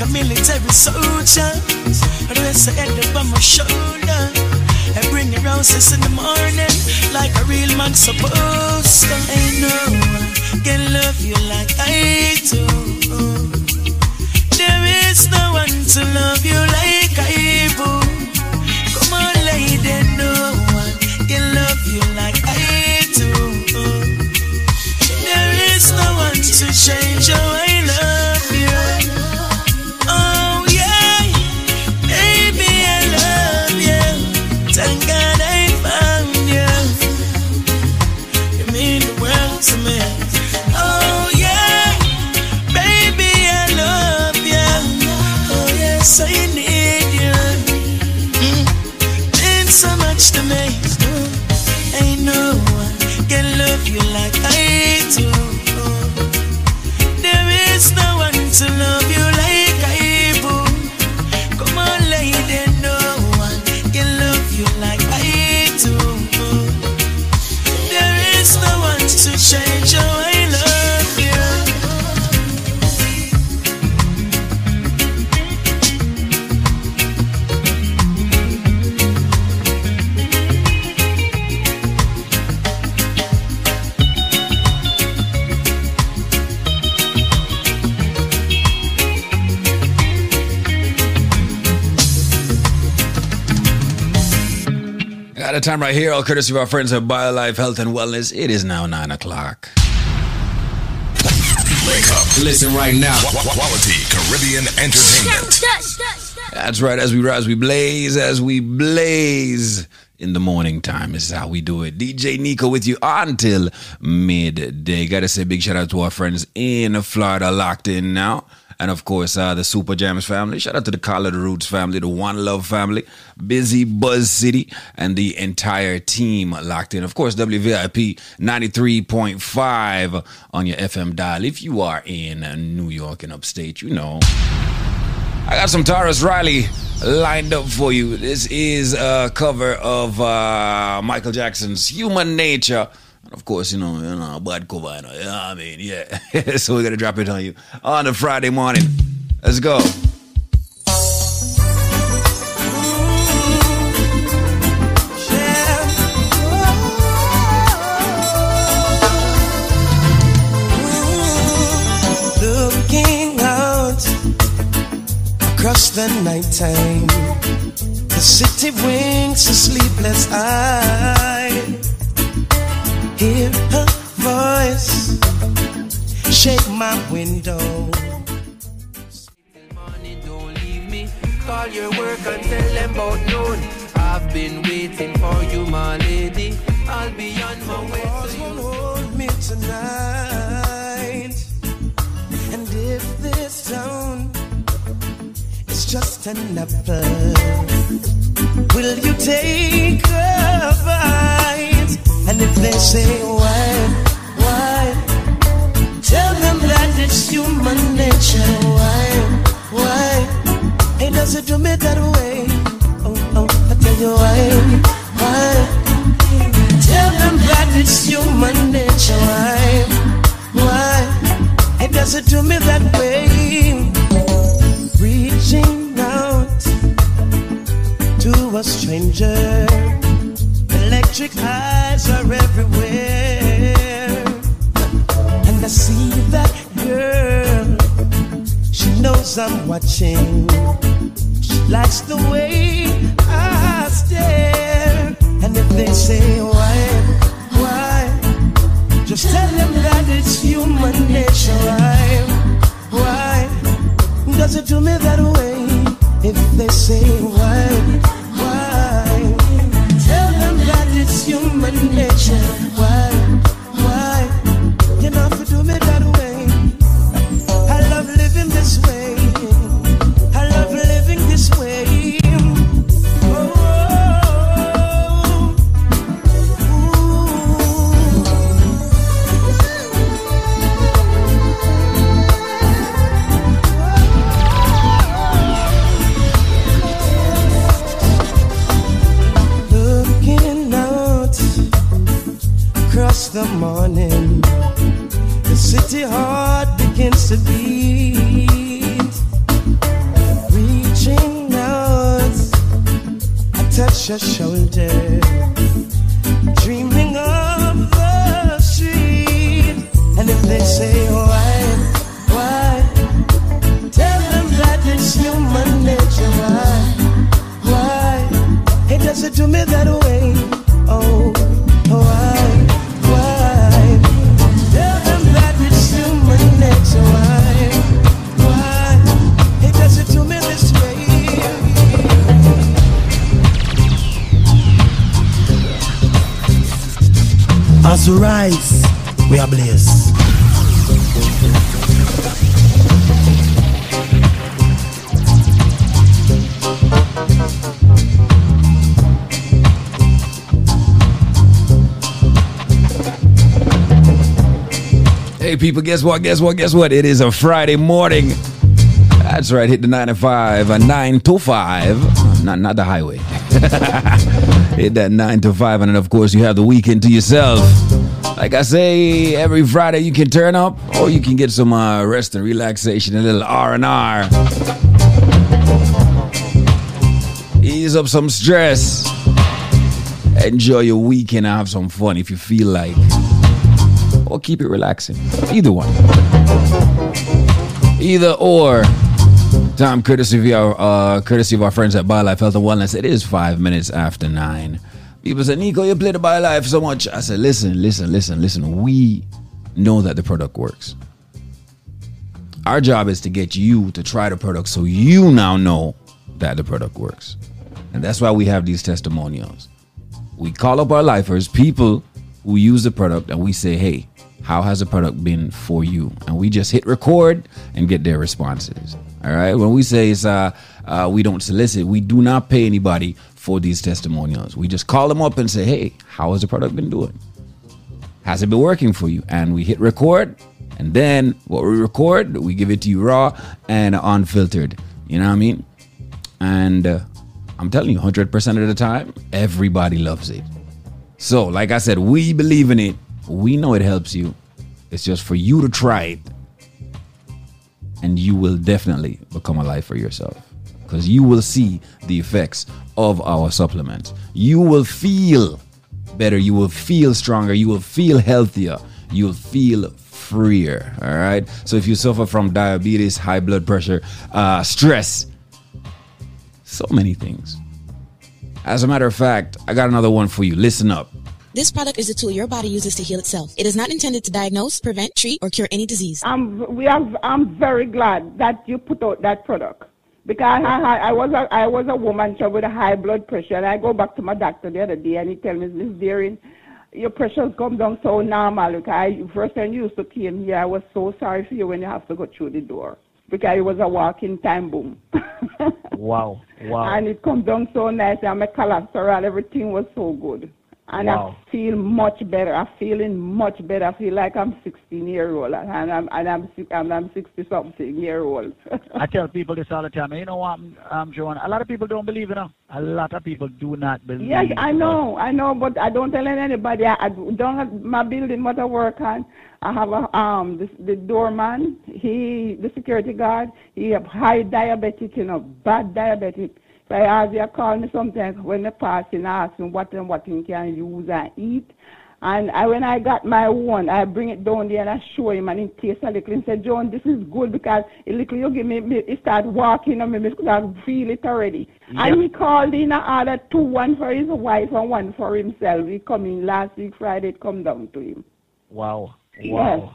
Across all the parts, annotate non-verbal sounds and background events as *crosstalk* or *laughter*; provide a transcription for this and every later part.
like a military soldier. Rest of head up on my shoulder. I bring your roses in the morning like a real man supposed to. Ain't no one can love you like I do. There is no one to love you like I do. Come on, lady, no one can love you like I do. There is no one to change your I time right here, all courtesy of our friends at BioLife Health and Wellness. It is now 9 o'clock. Wake up. Listen right now. Quality Caribbean entertainment. That's right. As we rise, we blaze. As we blaze in the morning time. This is how we do it. DJ Nico with you until midday. Got to say big shout out to our friends in Florida locked in now. And of course, uh, the Super Jams family. Shout out to the Collar Roots family, the One Love family, Busy Buzz City, and the entire team locked in. Of course, WVIP 93.5 on your FM dial. If you are in New York and upstate, you know. I got some Tarrus Riley lined up for you. This is a cover of uh, Michael Jackson's Human Nature. And of course, you know, you know, bad cover, you know, you know I mean? Yeah. *laughs* so we're going to drop it on you on a Friday morning. Let's go. Across the nighttime, the city winks a sleepless eye. Hear her voice shake my window. morning, don't leave me. Call your work and tell them about noon. I've been waiting for you, my lady. I'll be on my way Walls won't hold me tonight. And if this town is just another, will you take a bite? And if they say why, why? Tell them that it's human nature. Why, why? It doesn't do me that way. Oh, oh, I tell you why, why? Tell them that it's human nature. Why? Why? It doesn't do me that way. Reaching out to a stranger. Electric eyes are everywhere. And I see that girl. She knows I'm watching. She likes the way I stare. And if they say why, why, just tell them that it's human nature. Why, why, does it do me that way? If they say why, why, it's human nature. Why, why, you know, you do me that way. I love living this way. the morning, the city heart begins to beat. Reaching out, I touch your shoulder, dreaming of the street. And if they say why, why, tell them that it's human nature. Why, why, it doesn't do me that way. As we rise, we are blessed. Hey, people, guess what? Guess what? Guess what? It is a Friday morning. That's right. Hit the 9 to 5, a 9 to 5. Not, not the highway. *laughs* Hit that 9 to 5. And then, of course, you have the weekend to yourself. Like I say, every Friday you can turn up or you can get some uh, rest and relaxation, a little R&R. Ease up some stress. Enjoy your weekend have some fun if you feel like or keep it relaxing. Either one. Either or. Time courtesy of our uh, courtesy of our friends at BioLife Health and Wellness. It is five minutes after nine. People say, Nico, you play the BioLife so much. I said, listen, listen, listen, listen. We know that the product works. Our job is to get you to try the product so you now know that the product works. And that's why we have these testimonials. We call up our lifers, people who use the product, and we say, hey, how has the product been for you? And we just hit record and get their responses. All right. When we say it's uh, uh, we don't solicit, we do not pay anybody for these testimonials. We just call them up and say, hey, how has the product been doing? Has it been working for you? And we hit record, and then what we record, we give it to you raw and unfiltered. You know what I mean? And uh, I'm telling you, 100% of the time, everybody loves it. So, like I said, we believe in it. We know it helps you. It's just for you to try it. And you will definitely become alive for yourself. Because you will see the effects of our supplements. You will feel better. You will feel stronger. You will feel healthier. You will feel freer. All right. So, if you suffer from diabetes, high blood pressure, uh, stress, so many things. As a matter of fact, I got another one for you. Listen up. This product is a tool your body uses to heal itself. It is not intended to diagnose, prevent, treat, or cure any disease. I'm, we are, I'm very glad that you put out that product. Because I, I, I was a, I was a woman with a high blood pressure, and I go back to my doctor the other day, and he tell me, Miss Deering, your pressure's come down so normal. Look, I first time you used to came here, I was so sorry for you when you have to go through the door because it was a walking time boom. *laughs* Wow. Wow. And it come down so nice, and my cholesterol, everything was so good. And Wow. I feel much better. I'm feeling much better. I feel like I'm 16 year old, and I'm and I'm and I'm 60 something year old. *laughs* I tell people this all the time. You know what, I'm um, Joan? A lot of people don't believe, you know. A lot of people do not believe. yes, I know, I know, but I don't tell anybody. I, I don't have my building what I work on. I have a um the, the doorman. He the security guard. He have high diabetic, you know, bad diabetic. So I ask call me sometimes when they pass and ask me what and what he can use and eat. And I, when I got my one, I bring it down there and I show him and he tastes a little and say, John, this is good because a little you give me, me he start walking on me because I feel it already. And he called in and ordered two, one for his wife and one for himself. He come in last week Friday, it come down to him. Wow. Yes. Wow.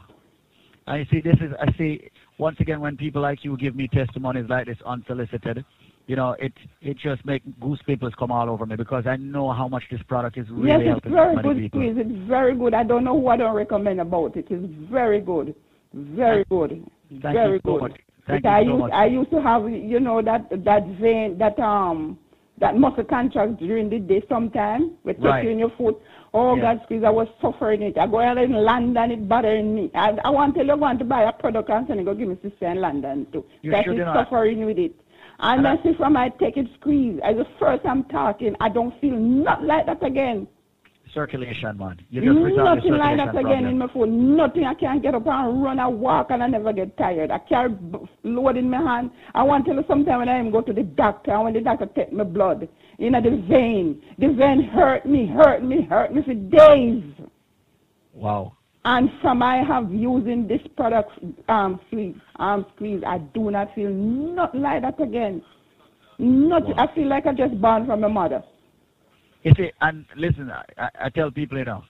I see. This is. I see. Once again, when people like you give me testimonies like this unsolicited, you know, it it just make goose pimples come all over me because I know how much this product is really yes, it's helping very good people. squeeze. It's very good. I don't know who I don't recommend about it. It's very good. Very good. Thank very you so good. much. Thank Because I you so used much. I used to have you know that that vein that um that muscle contract during the day sometime with Right. touching your foot. Oh Yeah. God, squeeze! I was suffering it. I go out in London, it bothering me. I, I want to you, I want to buy a product and send it, go give me sister in London too. You that sure is suffering with it. And I see from I take it squeeze. As the first I'm talking, I don't feel not like that again. circulation, man. You just Nothing like that again problem. in my foot. Nothing. I can't get up and run and walk and I never get tired. I carry load in my hand. I want to tell you sometime when I even go to the doctor I want the doctor take my blood, you know, the vein. The vein hurt me, hurt me, hurt me for days. Wow. And from I have using this product, um, squeeze, arm squeeze, I do not feel nothing like that again. Not, I feel like I just born from my mother. You see, and listen, I, I- tell people, you know,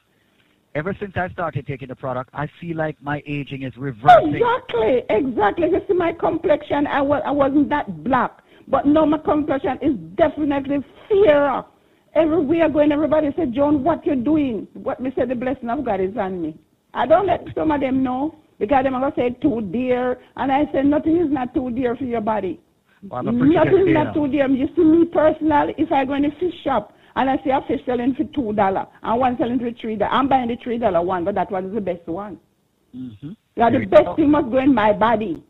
ever since I started taking the product, I feel like my aging is reversing. Exactly, exactly. You see, my complexion, I, was, I wasn't that black. But now my complexion is definitely fairer. Everywhere going, everybody said, John, what you doing? What me say, the blessing of God is on me. I don't let some of them know because them are going to say too dear. And I say, nothing is not too dear for your body. Well, I'm a pretty Nothing is not too dear. You see me personally, if I go in a fish shop and I see a fish selling for two dollar and one selling for three dollar, I'm buying the three dollar one, but that one is the best one. hmm Yeah, the best go. thing must go in my body.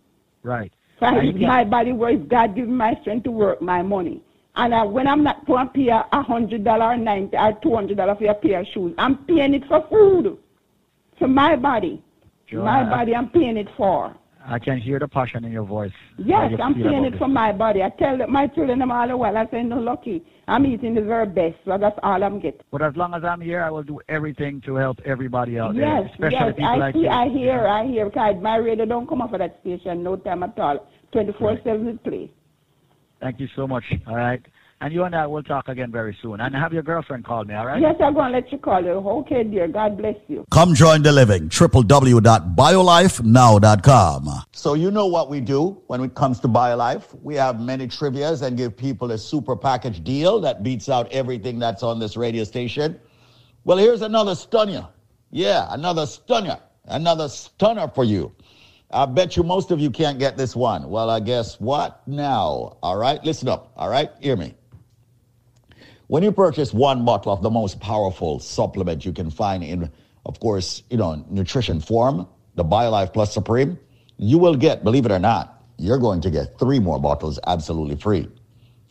Right. So I, And you can- my body works. God give me my strength to work my money. And I, when I'm not going to pay a hundred dollar or ninety or two hundred dollar for a pair of shoes, I'm paying it for food. For my body, Joanna, my body, I'm paying it for. I can hear the passion in your voice. Yes, you I'm paying it for my body. I tell my children I'm all the while. I say, no, lucky. I'm eating the very best, so that's all I'm getting. But as long as I'm here, I will do everything to help everybody out Yes, there, especially yes, people I like see, you. I hear, I hear. Because my radio don't come off of that station no time at all. 24-7 it play. Thank you so much. All right. And you and I will talk again very soon. And have your girlfriend call me, all right? Yes, I'm going to let you call her. Okay, dear. God bless you. Come join the living. www.biolifenow.com. So you know what we do when it comes to BioLife. We have many trivias and give people a super package deal that beats out everything that's on this radio station. Well, here's another stunner. Yeah, another stunner. Another stunner for you. I bet you most of you can't get this one. Well, I guess what now? All right, listen up. All right, hear me. When you purchase one bottle of the most powerful supplement you can find in, of course, you know, nutrition form, the BioLife Plus Supreme, you will get, believe it or not, you're going to get three more bottles absolutely free.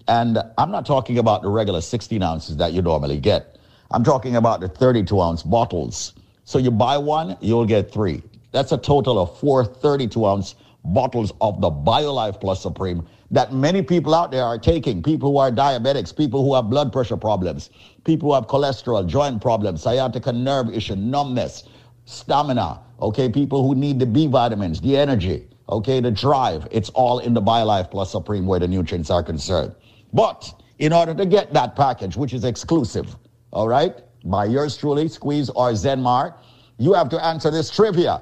And I'm not talking about the regular 16 ounces that you normally get. I'm talking about the 32 ounce bottles. So you buy one, you'll get three. That's a total of four 32 ounce bottles of the BioLife Plus Supreme that many people out there are taking. People who are diabetics, people who have blood pressure problems, people who have cholesterol, joint problems, sciatica nerve issue, numbness, stamina, okay, people who need the B vitamins, the energy, okay, the drive. It's all in the BioLife Plus Supreme where the nutrients are concerned. But in order to get that package, which is exclusive, all right, by yours truly, Squeeze or Zenmar, you have to answer this trivia.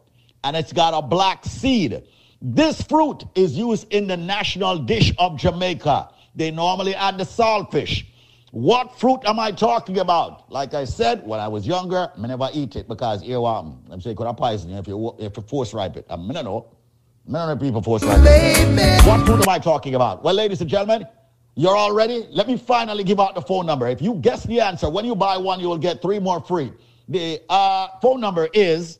and it's got a black seed. This fruit is used in the national dish of Jamaica. They normally add the saltfish. What fruit am I talking about? Like I said, when I was younger, I never eat it because here um, I'm saying could have poison you if you if you force ripe it. I mean, I know. Of the people force ripe it. What fruit am I talking about? Well, ladies and gentlemen, you're all ready? Let me finally give out the phone number. If you guess the answer, when you buy one, you will get three more free. The uh, phone number is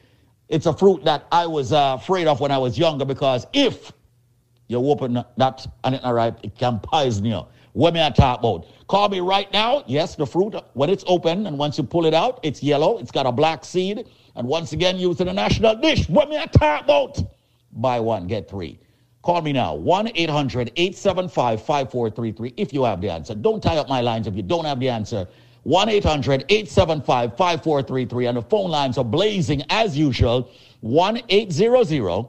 It's a fruit that I was uh, afraid of when I was younger because if you open that and it's not ripe, it can poison you. What may I talk about? Call me right now. Yes, the fruit, when it's open and once you pull it out, it's yellow. It's got a black seed. And once again, used in a national dish. What may I talk about? Buy one, get three. Call me now, 1 800 875 5433 if you have the answer. Don't tie up my lines if you don't have the answer. 1 800 875 5433. And the phone lines are blazing as usual 1 800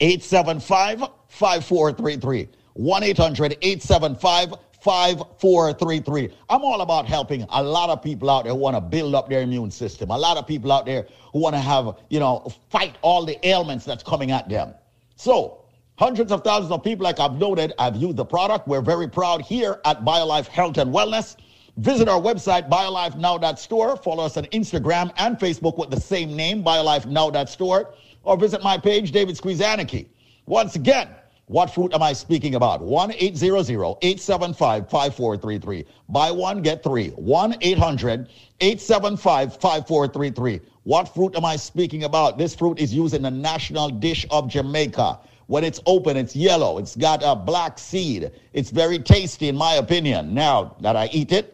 875 5433. 1 800 875 5433. I'm all about helping a lot of people out there who want to build up their immune system. A lot of people out there who want to have, you know, fight all the ailments that's coming at them. So, hundreds of thousands of people, like I've noted, have used the product. We're very proud here at BioLife Health and Wellness. Visit our website, biolifenow.store. Follow us on Instagram and Facebook with the same name, biolifenow.store. Or visit my page, David Squeezaniki. Once again, what fruit am I speaking about? 1 800 875 5433. Buy one, get three. 1 800 875 5433. What fruit am I speaking about? This fruit is used in the national dish of Jamaica. When it's open, it's yellow. It's got a black seed. It's very tasty, in my opinion. Now that I eat it,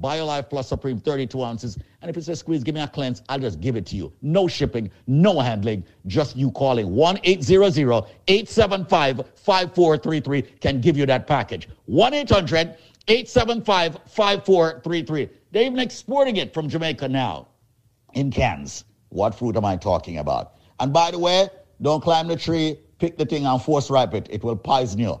BioLife Plus Supreme 32 ounces. And if it says squeeze, give me a cleanse, I'll just give it to you. No shipping, no handling, just you calling 1 800 875 5433 can give you that package. 1 800 875 5433. They're even exporting it from Jamaica now in cans. What fruit am I talking about? And by the way, don't climb the tree, pick the thing and force ripe it. It will poison you.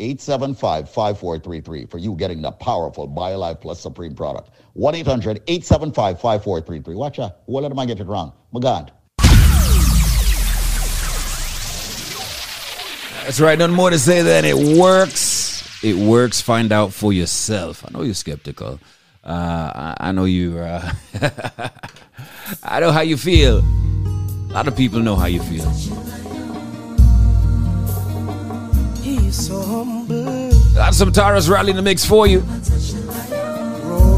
875 5433 for you getting the powerful BioLife Plus Supreme product. 1 800 875 5433. Watch out. What am I get it wrong? My God. That's right. Nothing more to say than it works. It works. Find out for yourself. I know you're skeptical. Uh, I, I know you. Uh, *laughs* I know how you feel. A lot of people know how you feel. Got some Tarrus Riley in the mix for you.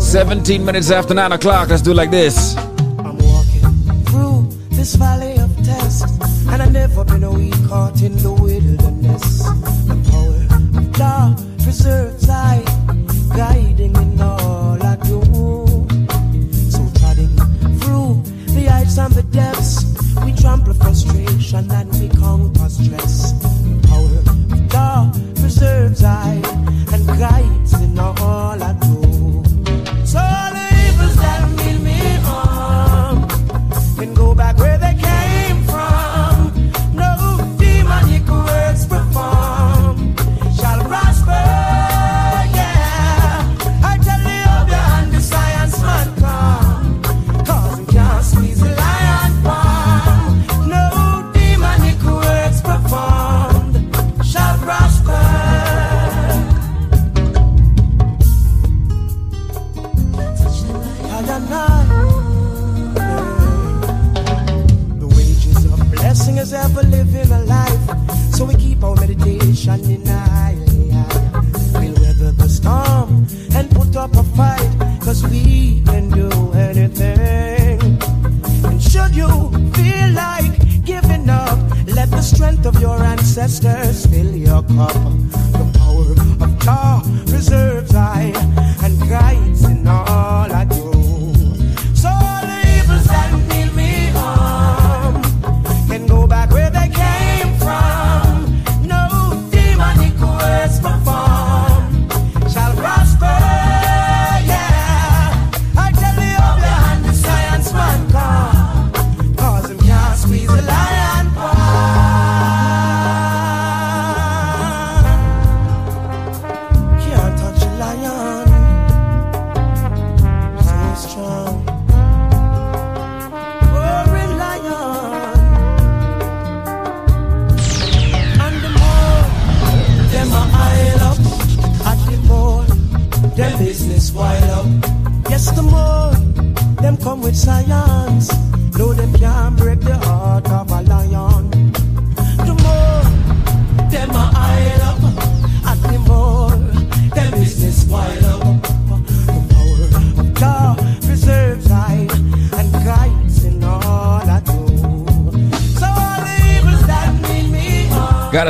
17 minutes after 9 o'clock. Let's do like this. I'm walking through this valley of tests, and I've never been a week caught in the wilderness. The power of God preserves I, guiding in all I do. So treading through the heights and the depths, we trample frustration and we conquer stress. Preserves I and your ancestors fill your cup. The power of Jah preserves I and guides in all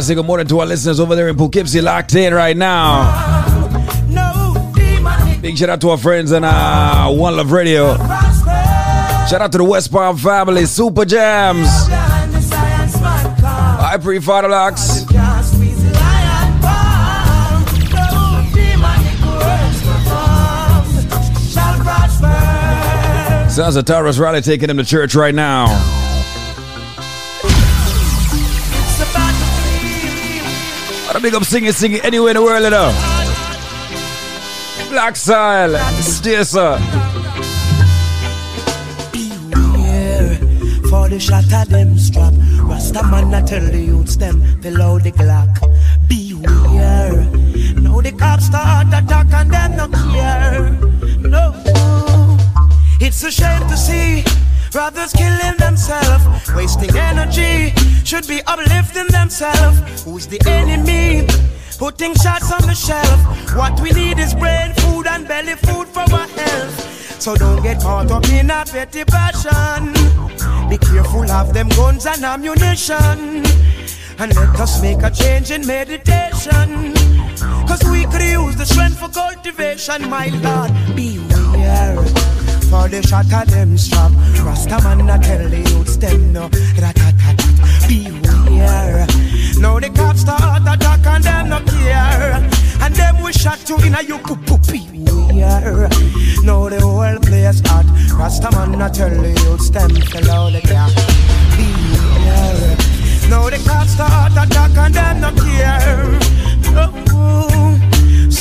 say good morning to our listeners over there in Poughkeepsie, locked in right now. Big shout out to our friends on uh, One Love Radio. Shout out to the West Palm family, Super Jams. I pre Locks. Sounds of Tarrus Riley taking him to church right now. Big up singing, singing anywhere in the world, you know. Black Style, stay sir. Beware for the shot of them strap. Rasta man, I tell the youths them below the Glock. Beware. Now the cops start attack and them no care. No. It's a shame to see brothers killing themselves, wasting energy. Should be uplifting themselves. Who's the enemy? Putting shots on the shelf. What we need is brain food and belly food for our health. So don't get caught up in a petty passion. Be careful of them guns and ammunition. And let us make a change in meditation. Cause we could use the strength for cultivation, my Lord. Beware. For the shot of them strap. Rasta man, I tell the youths them no. Rat-tat-tat. Beware. Now the cops start attack and them no care. And them we shot you in a you poo poo beware. Now the whole place hot. Rasta man, I tell the youths them fellow the gap. Beware. Now the cops start attack and them no care. Oh,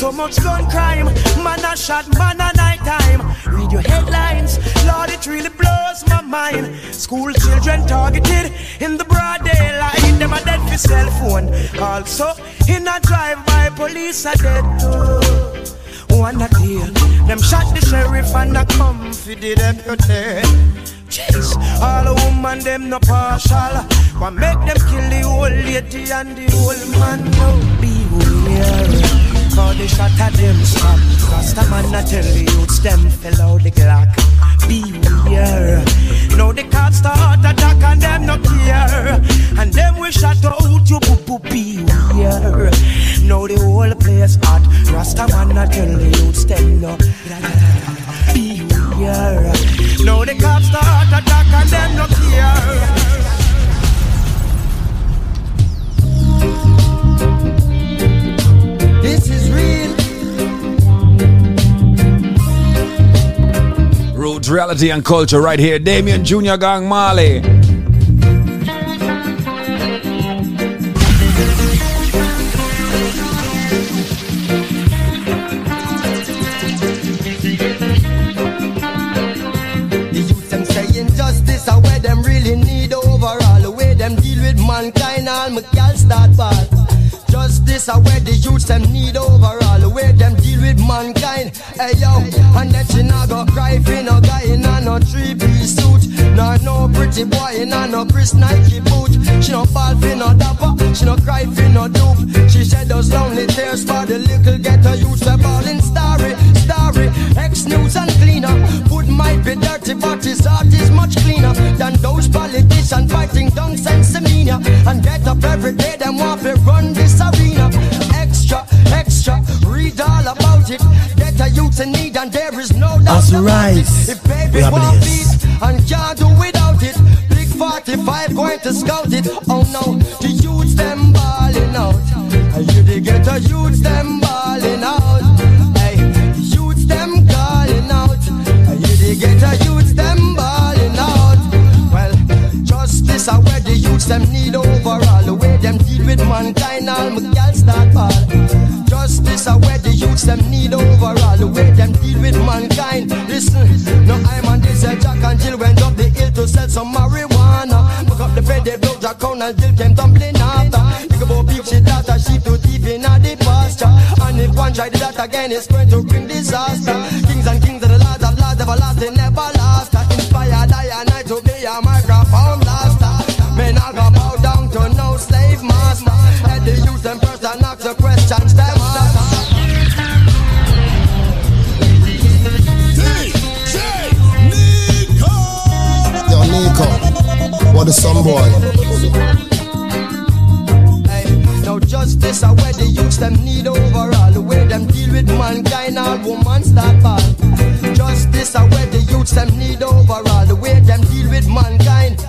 so much gun crime, man a shot, man a night time. Read your headlines, Lord, it really blows my mind. School children targeted in the broad daylight. Them a dead for cell phone. Also, in a drive-by, police are dead too. One a day, them shot the sheriff and a come for the deputy. Jeez, all the woman them no partial. What make them kill the old lady and the old man? No, beware. For the shot at them stop. Rasta man I tell the youths them fell out the Glock. Beware. Now the cops start attack and them no care. And them we shot out you boo boo beware. Now the whole place hot. Rasta man I tell the youths them no. Beware. Now the cops start attack and them no care. This is real. Roots, reality, and culture right here. Damian Junior Gong Marley. Them saying justice are where them really need overall. The them deal with mankind, all my gal start bad. Justice are where the youths them need overall. where them deal with mankind. Hey yo, and that she not go cry for no guy in a no three piece suit. Nor no pretty boy in a no Chris Nike boot. She no fall for no dapper, she no cry for no dupe. She shed those lonely tears for the little ghetto youths. They're balling starry, starry. Ex news and cleaner. Food might be dirty, but his heart is much cleaner than those politicians fighting down sensimilla. And get up every day, them want to run this arena. Extra, extra, read all about it. Get a youth in need, and there is no doubt As about rise, it. If baby we are want blessed. beat and can't do without it, big 45 going to scout it. Oh no, the youths them balling out. And you get a youths them balling out. Hey, youths them calling out. And you get a youths justice are where the youths them need overall. The way them deal with mankind, all my girls start ball. Justice are where the youths them need overall. The way them deal with mankind. Listen, no I'm on this Jack and Jill went up the hill to sell some marijuana. Pick up the bed, they blow Jack crown and Jill came tumbling after. Think about beef, she daughter, sheep to deep in the pasture. And if one try that again, it's going to bring disaster. Kings and kings of the lords of lords, everlasting, never last. Youth them and ask the questions them ask. Yo, Nico. What a son boy. Hey, now justice are where the youths them need overall. The way them deal with mankind, all woman start ball. Justice are where the youths them need overall. The way them deal with mankind.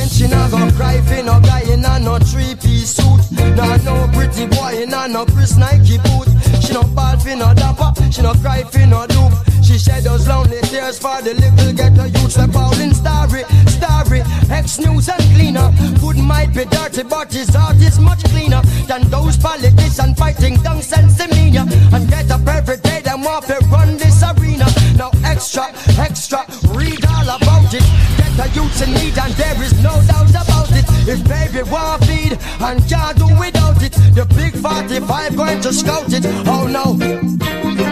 And she not gonna cry for no guy in a no three-piece suit. Nah, no pretty boy in a no Chris Nike boot. She no ball for no dapper, she no cry for no loop. She shed those lonely tears for the little ghetto youths. Like Paulin Starry, Starry, ex-news and cleaner. Food might be dirty, but his heart is much cleaner than those politicians fighting down sensimilla. And get up every day, them want to run this arena. Now extra, extra, read all about it. Get the youths in need, and there is no doubt about it. If baby want feed and can't do without it, the big 45 going to scout it. Oh no.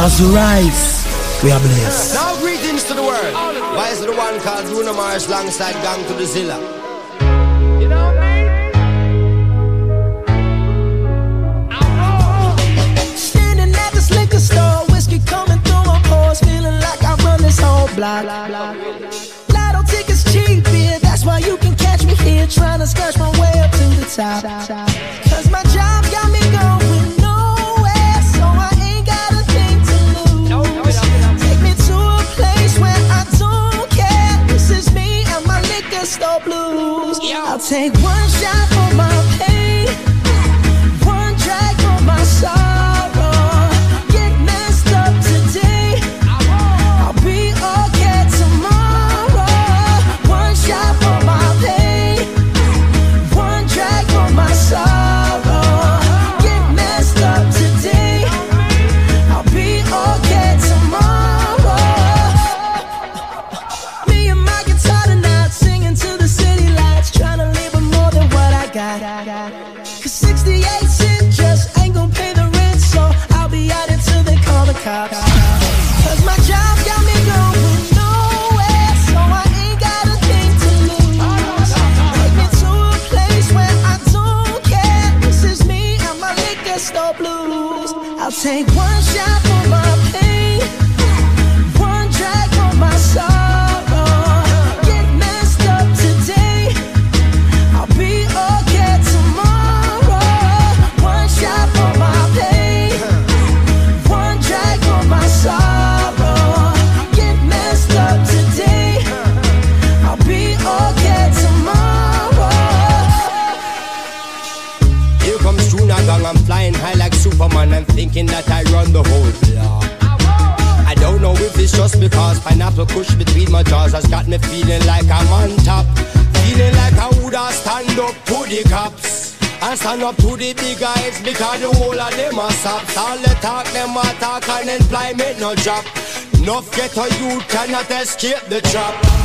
As we rise, we are blessed. Now greetings to the world. Why is the one called Bruno Mars alongside Gong to the Zilla? You know what Standing at this liquor store, whiskey coming through my pores, feeling like I run this whole block. Lotto tickets cheap, yeah, that's why you can catch me here, trying to scratch my way up to the top. Cause my Take one shot for my pain. Because pineapple kush between my jaws has got me feeling like I'm on top. Feeling like I woulda stand up to the cops. And stand up to the big guys because the whole of them are sops. All the talk, them a talk and employment no drop. Enough ghetto youth cannot escape the trap.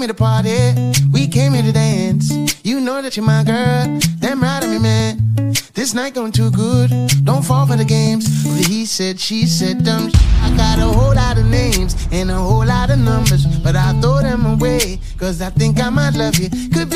came here to party, we came here to dance. You know that you're my girl, damn right of me, man. This night going too good, don't fall for the games. He said, she said, dumb. I got a whole lot of names and a whole lot of numbers, but I throw them away, cause I think I might love you. Could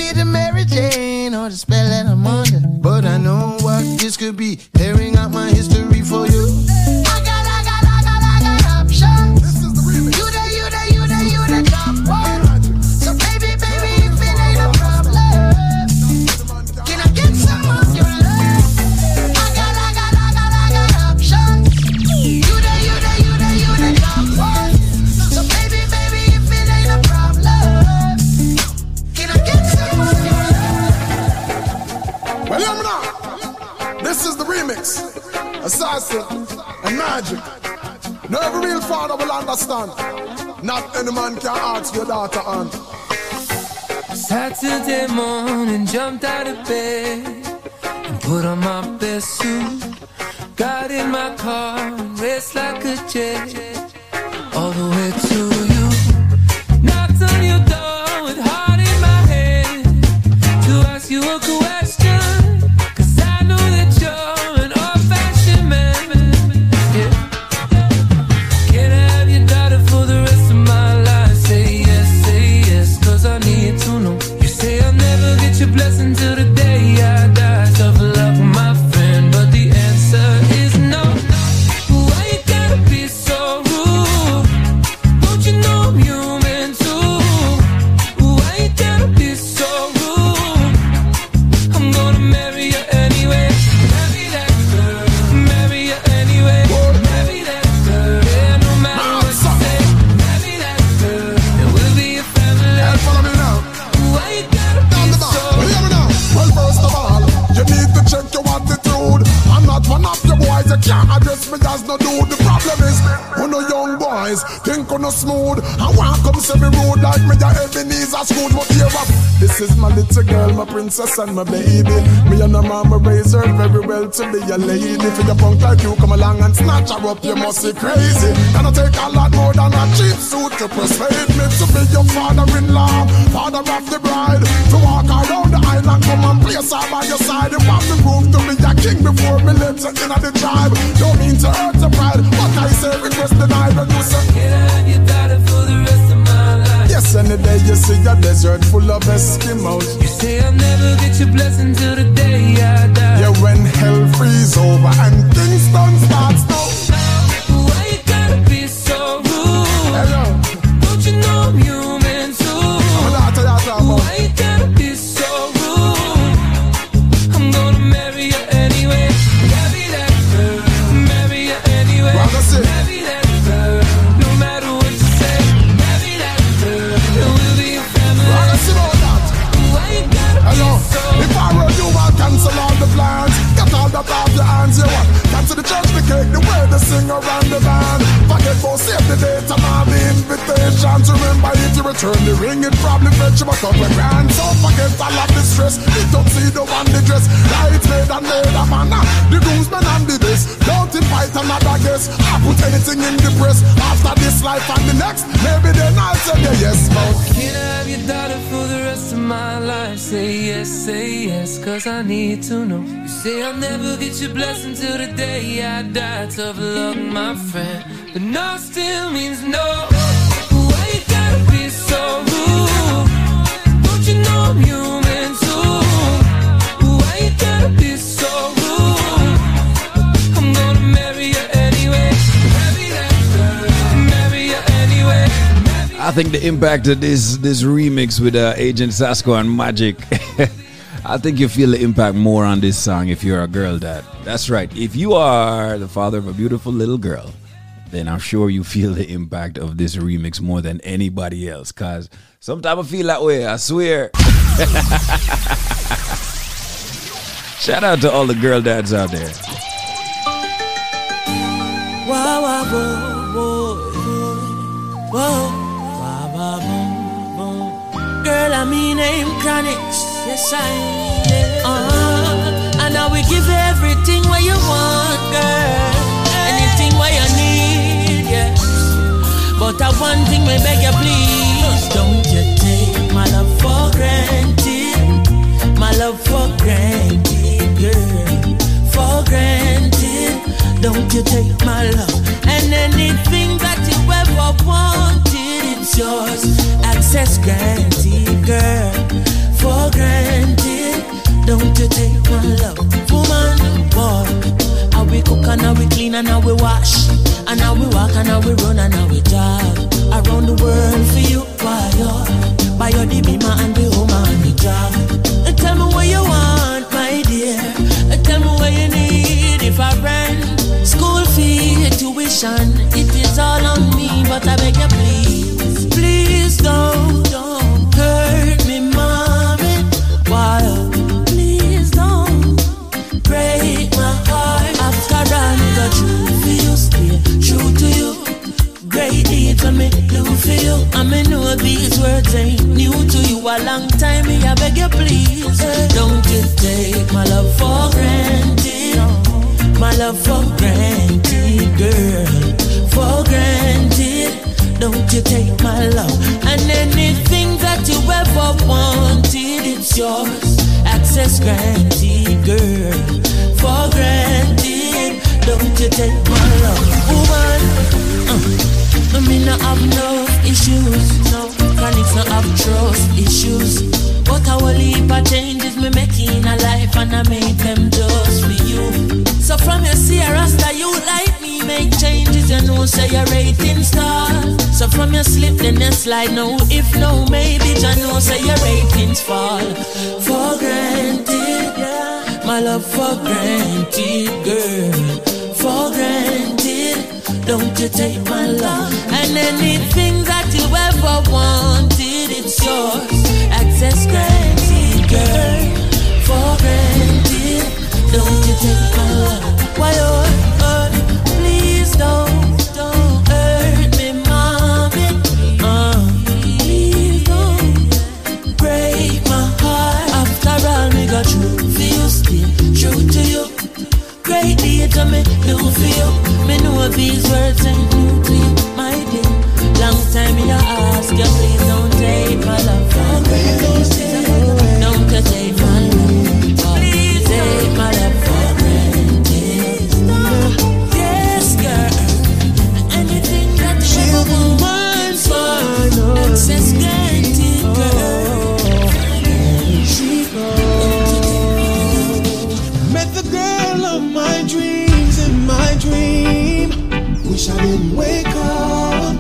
Chris and my baby. Me and my mama raised her very well to be a lady. If you're punk like you, come along and snatch her up, you must be crazy. this, cause I need to know. You say I'll never get your blessing till the day I die. Tough luck, my friend. But no still means no. Why you gotta be so rude? Don't you know I'm human too? Why you gotta be so rude? I'm gonna marry you anyway. Marry you anyway. I think the impact of this this remix with uh, Agent Sasco and Magic *laughs* I think you feel the impact more on this song if you're a girl dad. That's right. If you are the father of a beautiful little girl, then I'm sure you feel the impact of this remix more than anybody else. Cause sometimes I feel that way, I swear. Shout out to all the girl dads out there. Girl, I mean, I'm Chronixx yes I am. Uh-huh. And I will give everything what you want, girl. Anything what you need, yes. But I one thing, may beg you please, don't you take my love for granted, my love for granted, girl, for granted. Don't you take my love and anything that you ever wanted it's yours. Access granted, girl. For granted. Don't you take my love. Woman, boy. How we cook and how we clean and how we wash. And how we walk and how we run and how we jog. Around the world for you, why you? Buy your the beamer and the home and the job. Tell me what you want, my dear. Tell me what you need if I rent. School fee, tuition, it is all on me, but I beg you please, love for granted, my love for brandy girl. For granted. Don't you take my love. And anything that you ever wanted, it's yours. Access granted, girl. For granted. Don't you take my love. Woman, uh, I mean, I have no issues. No, Chronixx not have trust issues. But I will leave a changes me making a life and I make them just for you. So from your a rasta, you like me, make changes, you know, say your rating star. So from your slip, then you slide, no, if no, maybe, you know, say your ratings fall. For granted, my love for granted, girl. For granted, don't you take my love. And anything that you ever wanted, it's yours. Access granted, girl. For granted, don't you take my love. Why, oh, oh, please don't, don't hurt me, mommy. Please don't break my heart. After all, me got true for you, still true to you. Great me, do for you. Me know these words ain't new to you, my dear. Long time me I ask didn't wake up.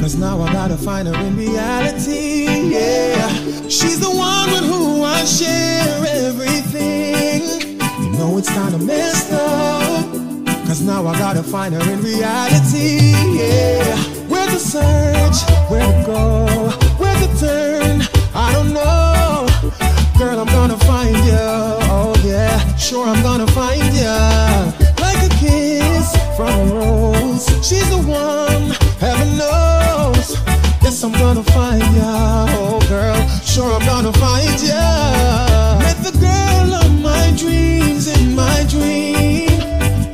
Cause now I gotta find her in reality. Yeah. She's the one with who I share everything. You know it's kinda messed up. Cause now I gotta find her in reality. Yeah. Where to search? Where to go? Where to turn? I don't know. Girl, I'm gonna find you. Oh yeah, sure I'm gonna find you. Like a kiss from a rose. She's the one, heaven knows. Yes, I'm gonna find ya. Oh girl, sure I'm gonna find ya. Met the girl of my dreams in my dream.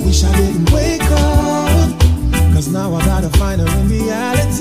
Wish I didn't wake up. Cause now I gotta find her in reality.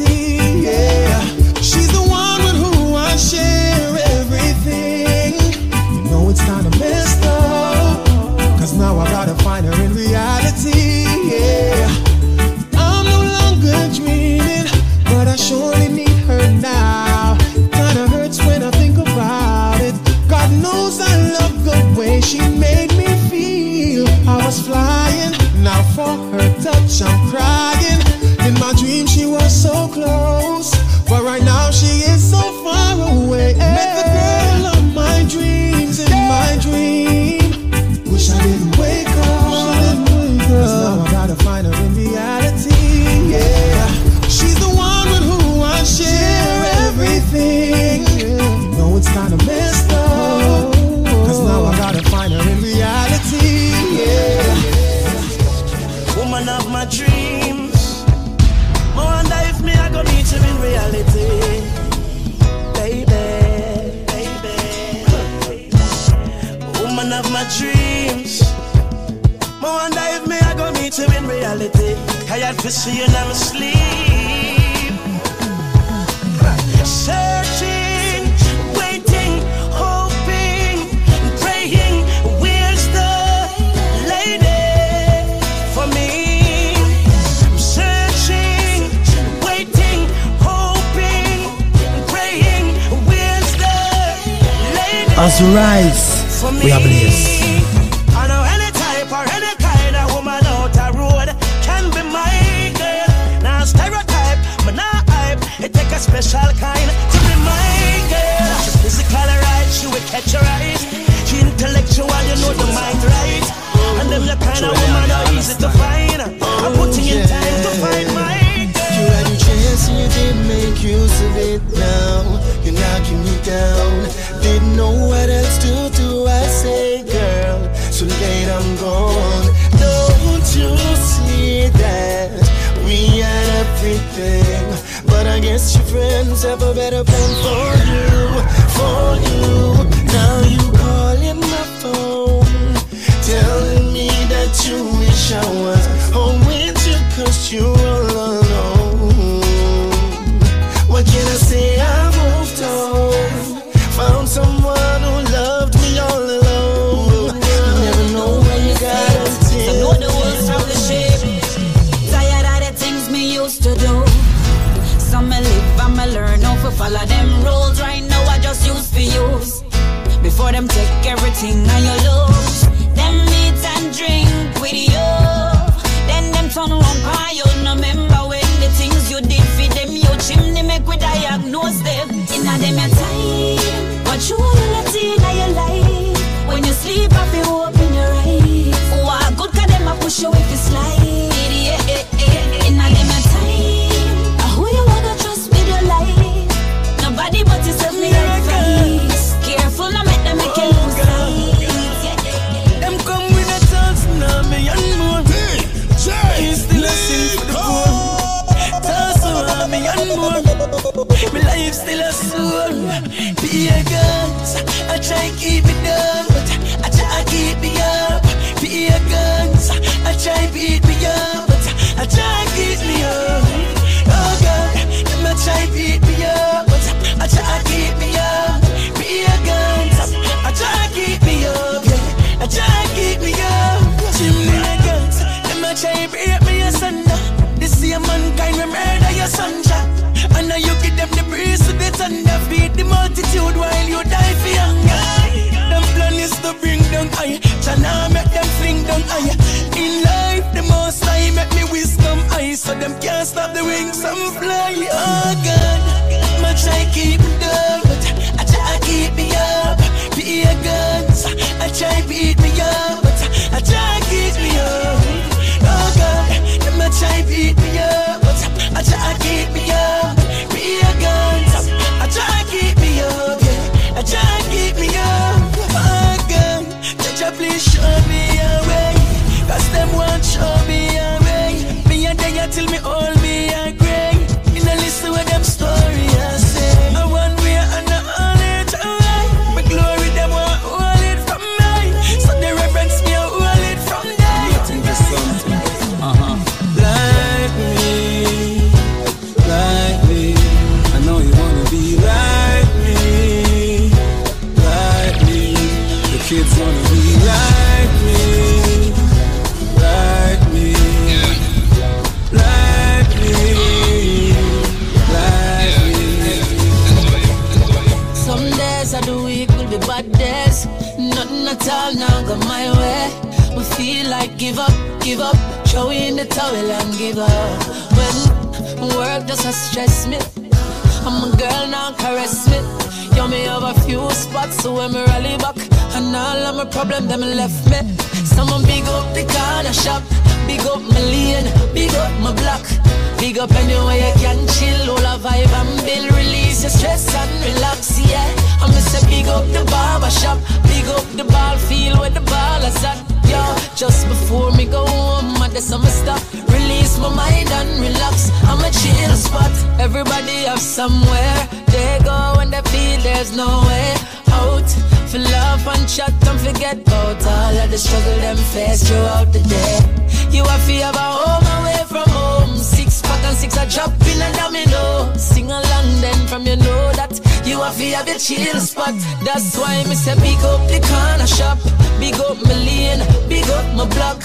a shop. Big up my lane, big up my block. Big up anywhere you can chill. All a vibe and build. Release your stress and relax, yeah. I'm gonna big up the barber shop. Big up the ball field where the ball is at. Yeah, just before me go home, at the summer stop. Release my mind and relax. I'm a chill spot. Everybody have somewhere. They go when they feel there's no way out. For love, and shot, don't forget about all of the struggle them face throughout the day. You are fear about home away from home. Six pack and six are dropping and domino. Sing along then from you know that you are fear of your chill spot. That's why me say big up the corner shop, big up my lane, big up my block.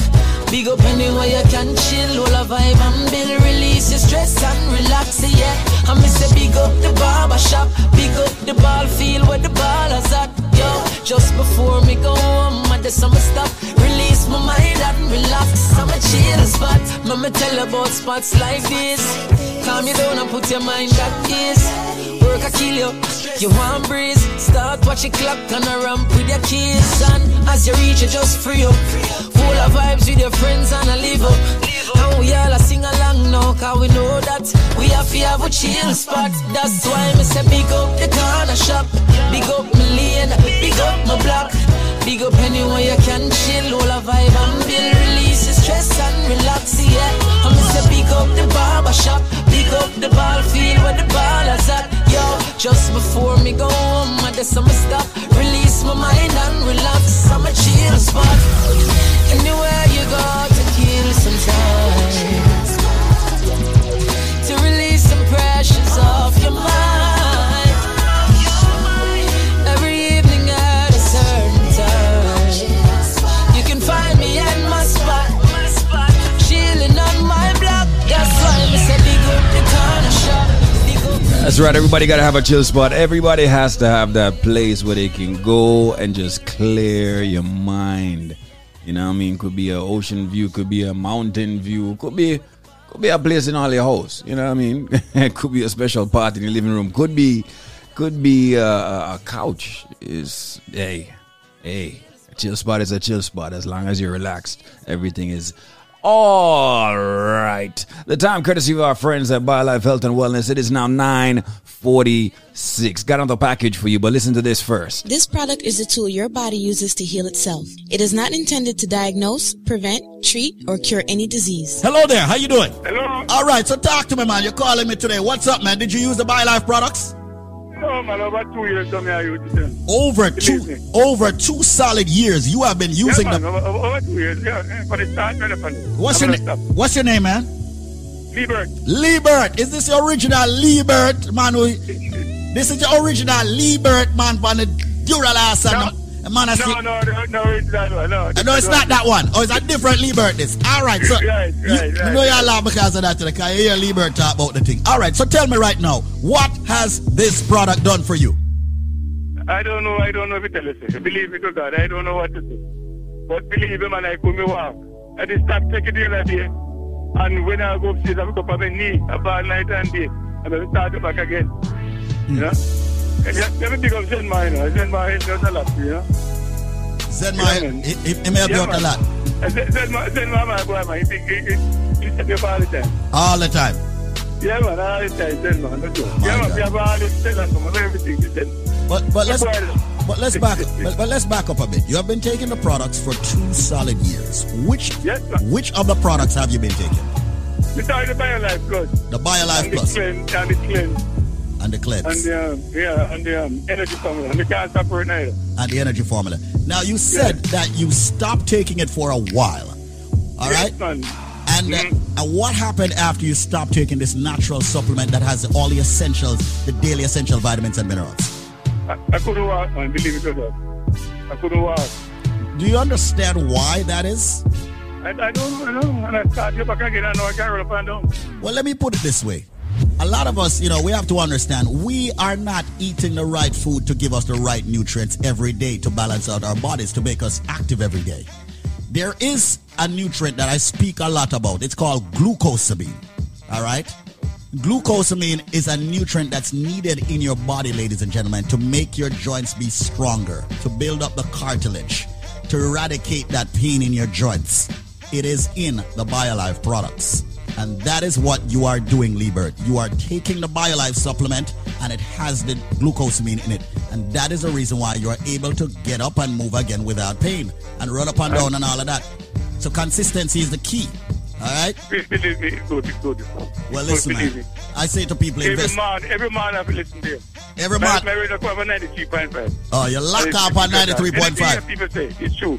Big up anywhere you can chill, all a vibe and build, release your stress and relax, yeah. I miss say big up the barber shop, big up the ball field where the ball is at, yo. Just before me go home, I just some stop, release my mind and relax. I'ma chill spot, mama tell about spots like this. Calm you down and put your mind at ease. Work I kill you. You want breeze. Start watching clock and a ramp with your keys. And as you reach, you just free up. Full of vibes with your friends and a live up. And we all a sing along now, cause we know that we have to have a chill spot. That's why me say big up the corner shop. Big up my lane, big up my block. Big up anywhere you can chill, all a vibe and build, release the stress and relax, yeah. I'm gonna say big up the barber shop, big up the ball field where the ball is at, yo. Just before me go home, I just I'ma stop, release my mind and relax. I'm a chill spot. Anywhere you go to kill some time, to release some pressures off your mind. That's right. Everybody got to have a chill spot. Everybody has to have that place where they can go and just clear your mind. You know what I mean? Could be an ocean view, could be a mountain view, could be could be a place in all your house. You know what I mean? *laughs* could be a special part in your living room. Could be could be a, a a couch. Is hey hey. A chill spot is a chill spot as long as you're relaxed. Everything is all right. The time courtesy of our friends at BioLife Health and Wellness. It is now 946. Got another package for you, but listen to this first. This product is a tool your body uses to heal itself. It is not intended to diagnose, prevent, treat, or cure any disease. Hello there. How you doing? Hello. All right. So talk to me, man. You're calling me today. What's up, man? Did you use the BioLife products? No, man, over two years, come here, you them. Over two, over two solid years, you have been using yeah, man, them. over, two years, yeah. For the start, man, What's I'm your name? What's your name, man? Liebert. Liebert. Is this your original Liebert, man? who- This is your original Liebert, man, from the Duralast and the man. I see- No, no, no, no, it's that one, no. No, it's not that one. Oh, it's a different Liebert. This. All right, so Right, you, right, you know you're right. laugh because of that today. Because you hear Liebert talk about the thing. All right, so tell me right now, what has this product done for you? I don't know, I don't know if you tell you. Believe me to God, I don't know what to do. But believe me, man, I come me walk. I just stop taking the other day. And when I go upstairs, I pick up on my knee about night and day. And then start to back again. You hmm. know? And just, let me pick up Zen Mine. Zen Mine does a lot, you know? Zen man. it, it may help you out a man. lot. Zen, Zen, Zen Ma, my boy, man. He, he, he, he me up all the time. All the time. Yeah, man, all the time, Zen Man. That's all. Yeah, man, we have all this Zen of everything. he said. But but let's but let's back *laughs* but, but let's back up a bit. You have been taking the products for two solid years. Which Yes, which of the products have you been taking? We started the BioLife Plus. The BioLife and Plus The cleanse, and the cleanse. And the cleanse And the, um, yeah, and the um, energy formula. And the can't separate neither. and the energy formula. Now you said that you stopped taking it for a while. All right. Yes, man. And, uh, and what happened after you stopped taking this natural supplement that has all the essentials, the daily essential vitamins and minerals? I, I couldn't walk, man. Believe me, God. I couldn't walk. Do you understand why that is? I, I don't know, I know. And I started back again. I know I can't roll up and down. Well, let me put it this way. A lot of us, you know, we have to understand we are not eating the right food to give us the right nutrients every day to balance out our bodies, to make us active every day. There is a nutrient that I speak a lot about. It's called glucosamine. All right? Glucosamine is a nutrient that's needed in your body, ladies and gentlemen, to make your joints be stronger, to build up the cartilage, to eradicate that pain in your joints. It is in the BioLife products. And that is what you are doing, Liebert. You are taking the BioLife supplement and it has the glucosamine in it. And that is the reason why you are able to get up and move again without pain and run up and down and all of that. So consistency is the key. All right? Please believe me, it's good, good. Well, listen, good, man. I say to people, Every invest. man, every man have to listen to you. Every my, man- My radio come on 93.5. Oh, you lock up on 93.5. People say, it's true.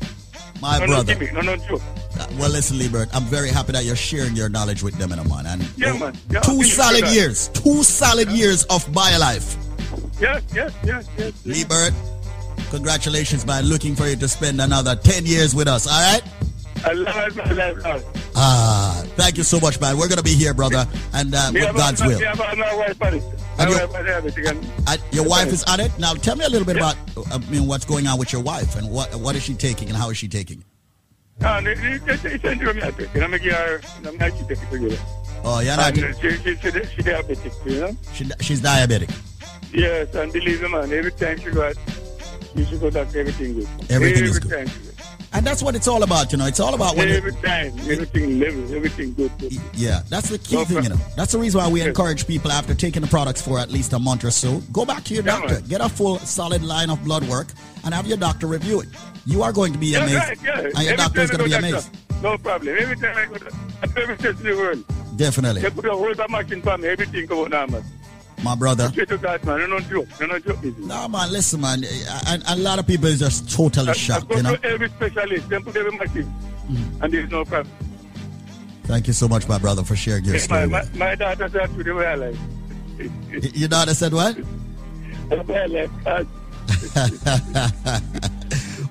My no, brother. No, me, no, no, true. Uh, Well, listen, Liebert, I'm very happy that you're sharing your knowledge with them, man. And Yeah, man. Yeah, two solid years, two solid years of BioLife. Yes, yes, yes, yes. yes. Liebert, congratulations, man. Looking for you to spend another 10 years with us, all right? I love it, my life, Lord. Ah, thank you so much, man. We're gonna be here, brother, and uh, with God's will. me have a- my wife on it. My And your- wife and- Uh, your wife is on it now. Tell me a little bit about, I mean, what's going on with your wife and what what is she taking and how is she taking? it? It. Oh, you're not. She, she, she, she diabetic, you know? She, she's diabetic. Yes, and believe me, man, every time she go out, she should go back, to everything good. Everything every is good. Time she go. And that's what it's all about, you know. It's all about when Every time, everything level, everything good. yeah, that's the key No thing, you know. That's the reason why we Yes. encourage people after taking the products for at least a month or so, go back to your Yeah, doctor, man. get a full solid line of blood work, and have your doctor review it. You are going to be amazed, right, yeah. and your Every doctor is going to be go amazed. No problem. Every time I go to at every state in the world, Definitely, they put a whole machine for me, everything go on normal. My brother. God, man. You don't joke. You don't joke. No, man, listen, man. A, a lot of people is just totally I, I shocked, go you know. to every specialist, then put every machine, mm. and there's no problem. Thank you so much, my brother, for sharing your story. my, my daughter said to the way I like. Your daughter said what? I *laughs*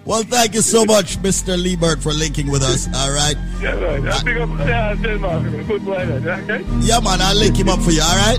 well, thank you so much, Mr. Liebert, for linking with us. All right. Yeah, right. I pick up, yeah, I good boy, okay? Yeah, man, I'll link him up for you. All right.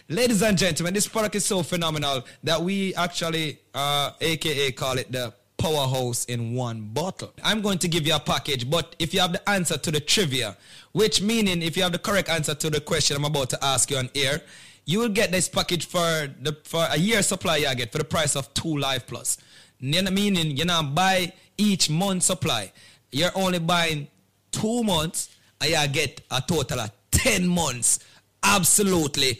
Ladies and gentlemen, this product is so phenomenal that we actually, uh, aka call it the powerhouse in one bottle. I'm going to give you a package, but if you have the answer to the trivia, which meaning if you have the correct answer to the question I'm about to ask you on air, you will get this package for the for a year supply you get for the price of two life plus. Meaning you know buy each month supply. You're only buying two months and you get a total of 10 months absolutely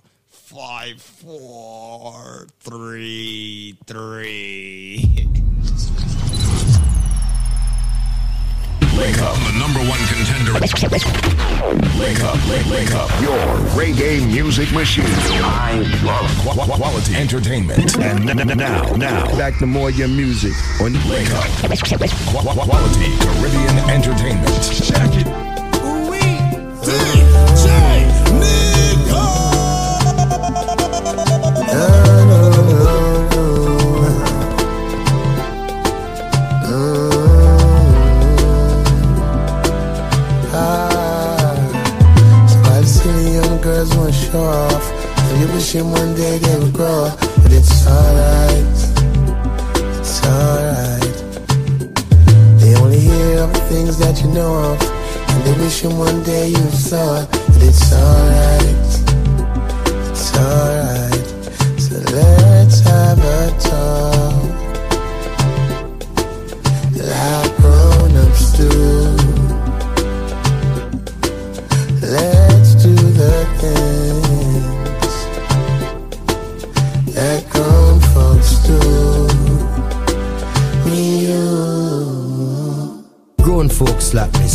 five four three three. Link up, the number one contender. Link up, link, link up, your reggae music machine. I love qu- quality entertainment. And n- n- now, now, back to more your music on Link up, qu- quality Caribbean entertainment. Check it. Off. And you wishing one day they would grow. But it's alright. It's alright. They only hear of things that you know of. And they wishing one day you saw it. But it's alright. It's alright. So let's have a talk. Like grown ups do.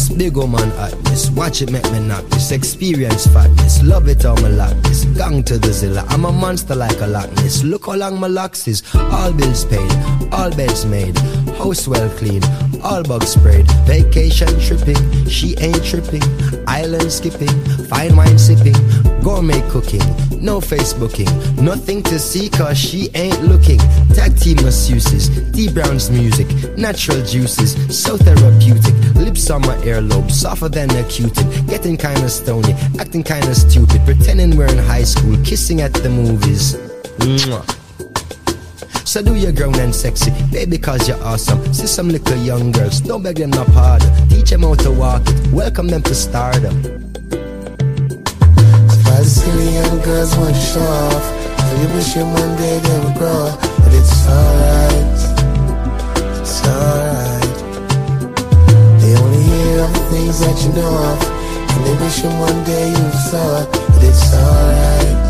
Big old man at this. Watch it make me knock this. Experience fatness, love it all my like this. Gang to the zilla, I'm a monster like a Loch. Look how long my locks is. All bills paid, all beds made. House well clean, all bugs sprayed. Vacation tripping, she ain't tripping. Island skipping, fine wine sipping. Gourmet cooking, no Facebooking. Nothing to see cause she ain't looking. Tag team masseuses, D Brown's music. Natural juices, so therapeutic. Lips on my earlobe, softer than a Q-tip. Getting kinda stony, acting kinda stupid. Pretending we're in high school, kissing at the movies. Mwah. So do your grown and sexy, baby, cause you're awesome. See some little young girls, don't beg them not pardon. Teach them how to walk welcome them to stardom. Why the silly young girls want to show off? So you wishing one day they would grow. But it's alright. It's alright. They only hear of the things that you know of. And they wishing one day you saw it. But it's alright.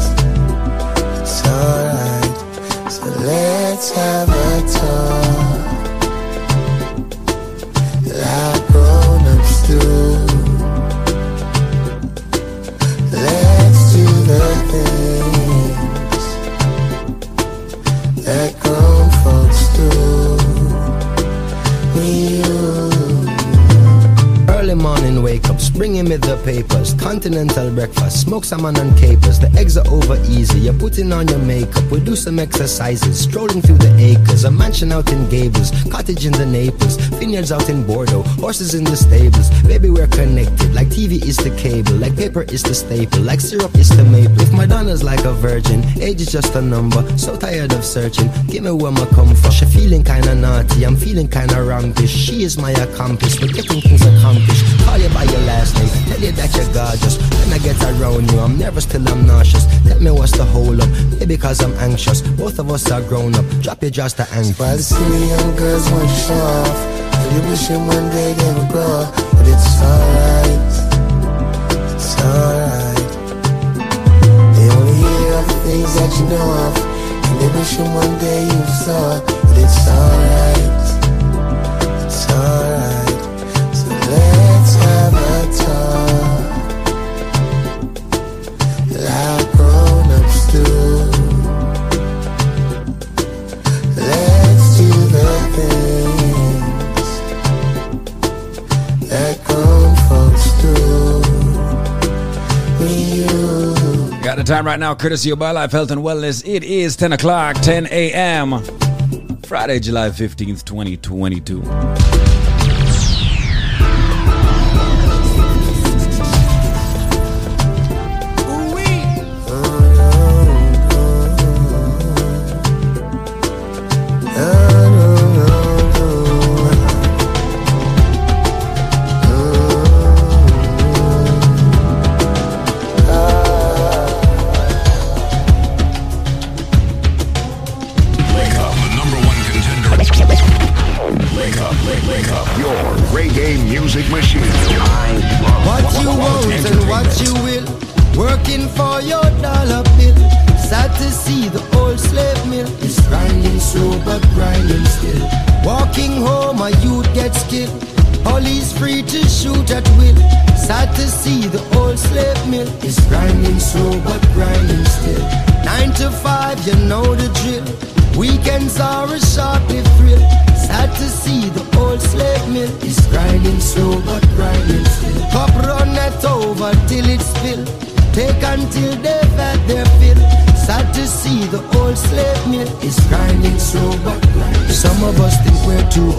It's alright. Let's have a talk. Morning wake up, spring bringing me the papers. Continental breakfast, smoke salmon and capers. The eggs are over easy. You're putting on your makeup. We do some exercises, strolling through the acres. A mansion out in Gables, cottage in the Naples, vineyards out in Bordeaux, horses in the stables. Baby, we're connected. Like TV is the cable, like paper is the staple, like syrup is the maple. If Madonna's like a virgin, age is just a number. So tired of searching. Give me where my come from. She feeling kinda naughty, I'm feeling kinda wrongish. She is my accomplice, we're getting things accomplished. Call you by your last name, tell you that you're gorgeous. When I get around you, I'm nervous till I'm nauseous. Tell me what's the hold up, maybe because I'm anxious. Both of us are grown up, drop your just to anxious. While the city young girls want to show off, you wishing one day they would grow up, but it's alright, it's alright. They only hear of the things that you know of, and they wishing one day you saw but it's alright, time right now, courtesy of BioLife Health and Wellness. It is 10 o'clock, 10 a.m. Friday, July 15th, 2022.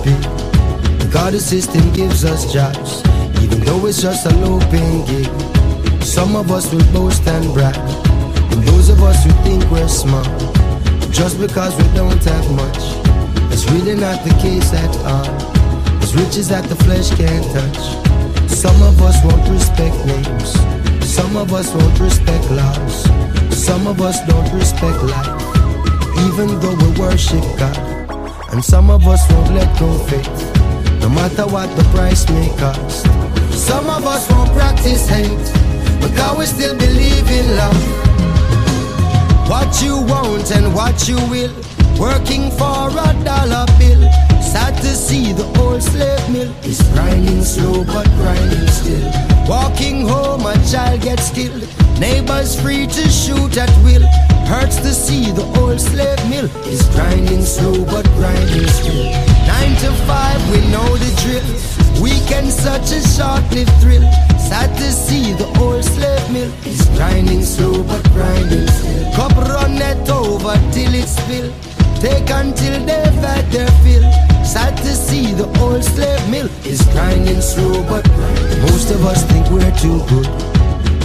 Big. God the system gives us jobs, even though it's just a low paying gig. Some of us will boast and brag, and those of us who think we're smart, just because we don't have much, it's really not the case at all. As riches that the flesh can't touch. Some of us won't respect names, some of us won't respect laws, some of us don't respect life, even though we worship God. And some of us won't let go faith, no matter what the price may cost. Some of us won't practice hate, because we still believe in love. What you want and what you will, working for a dollar bill. Sad to see the old slave mill is grinding slow but grinding still. Walking home, a child gets killed. Neighbors free to shoot at will. Hurts to see the old slave mill is grinding slow but grinding still. Nine to five, we know the drill. Weekend such a short-lived thrill. Sad to see the old slave mill is grinding slow but grinding still. Cup run it over till it spill. Take until they've had their fill. Sad to see the old slave mill is grinding slow but. Most of us think we're too good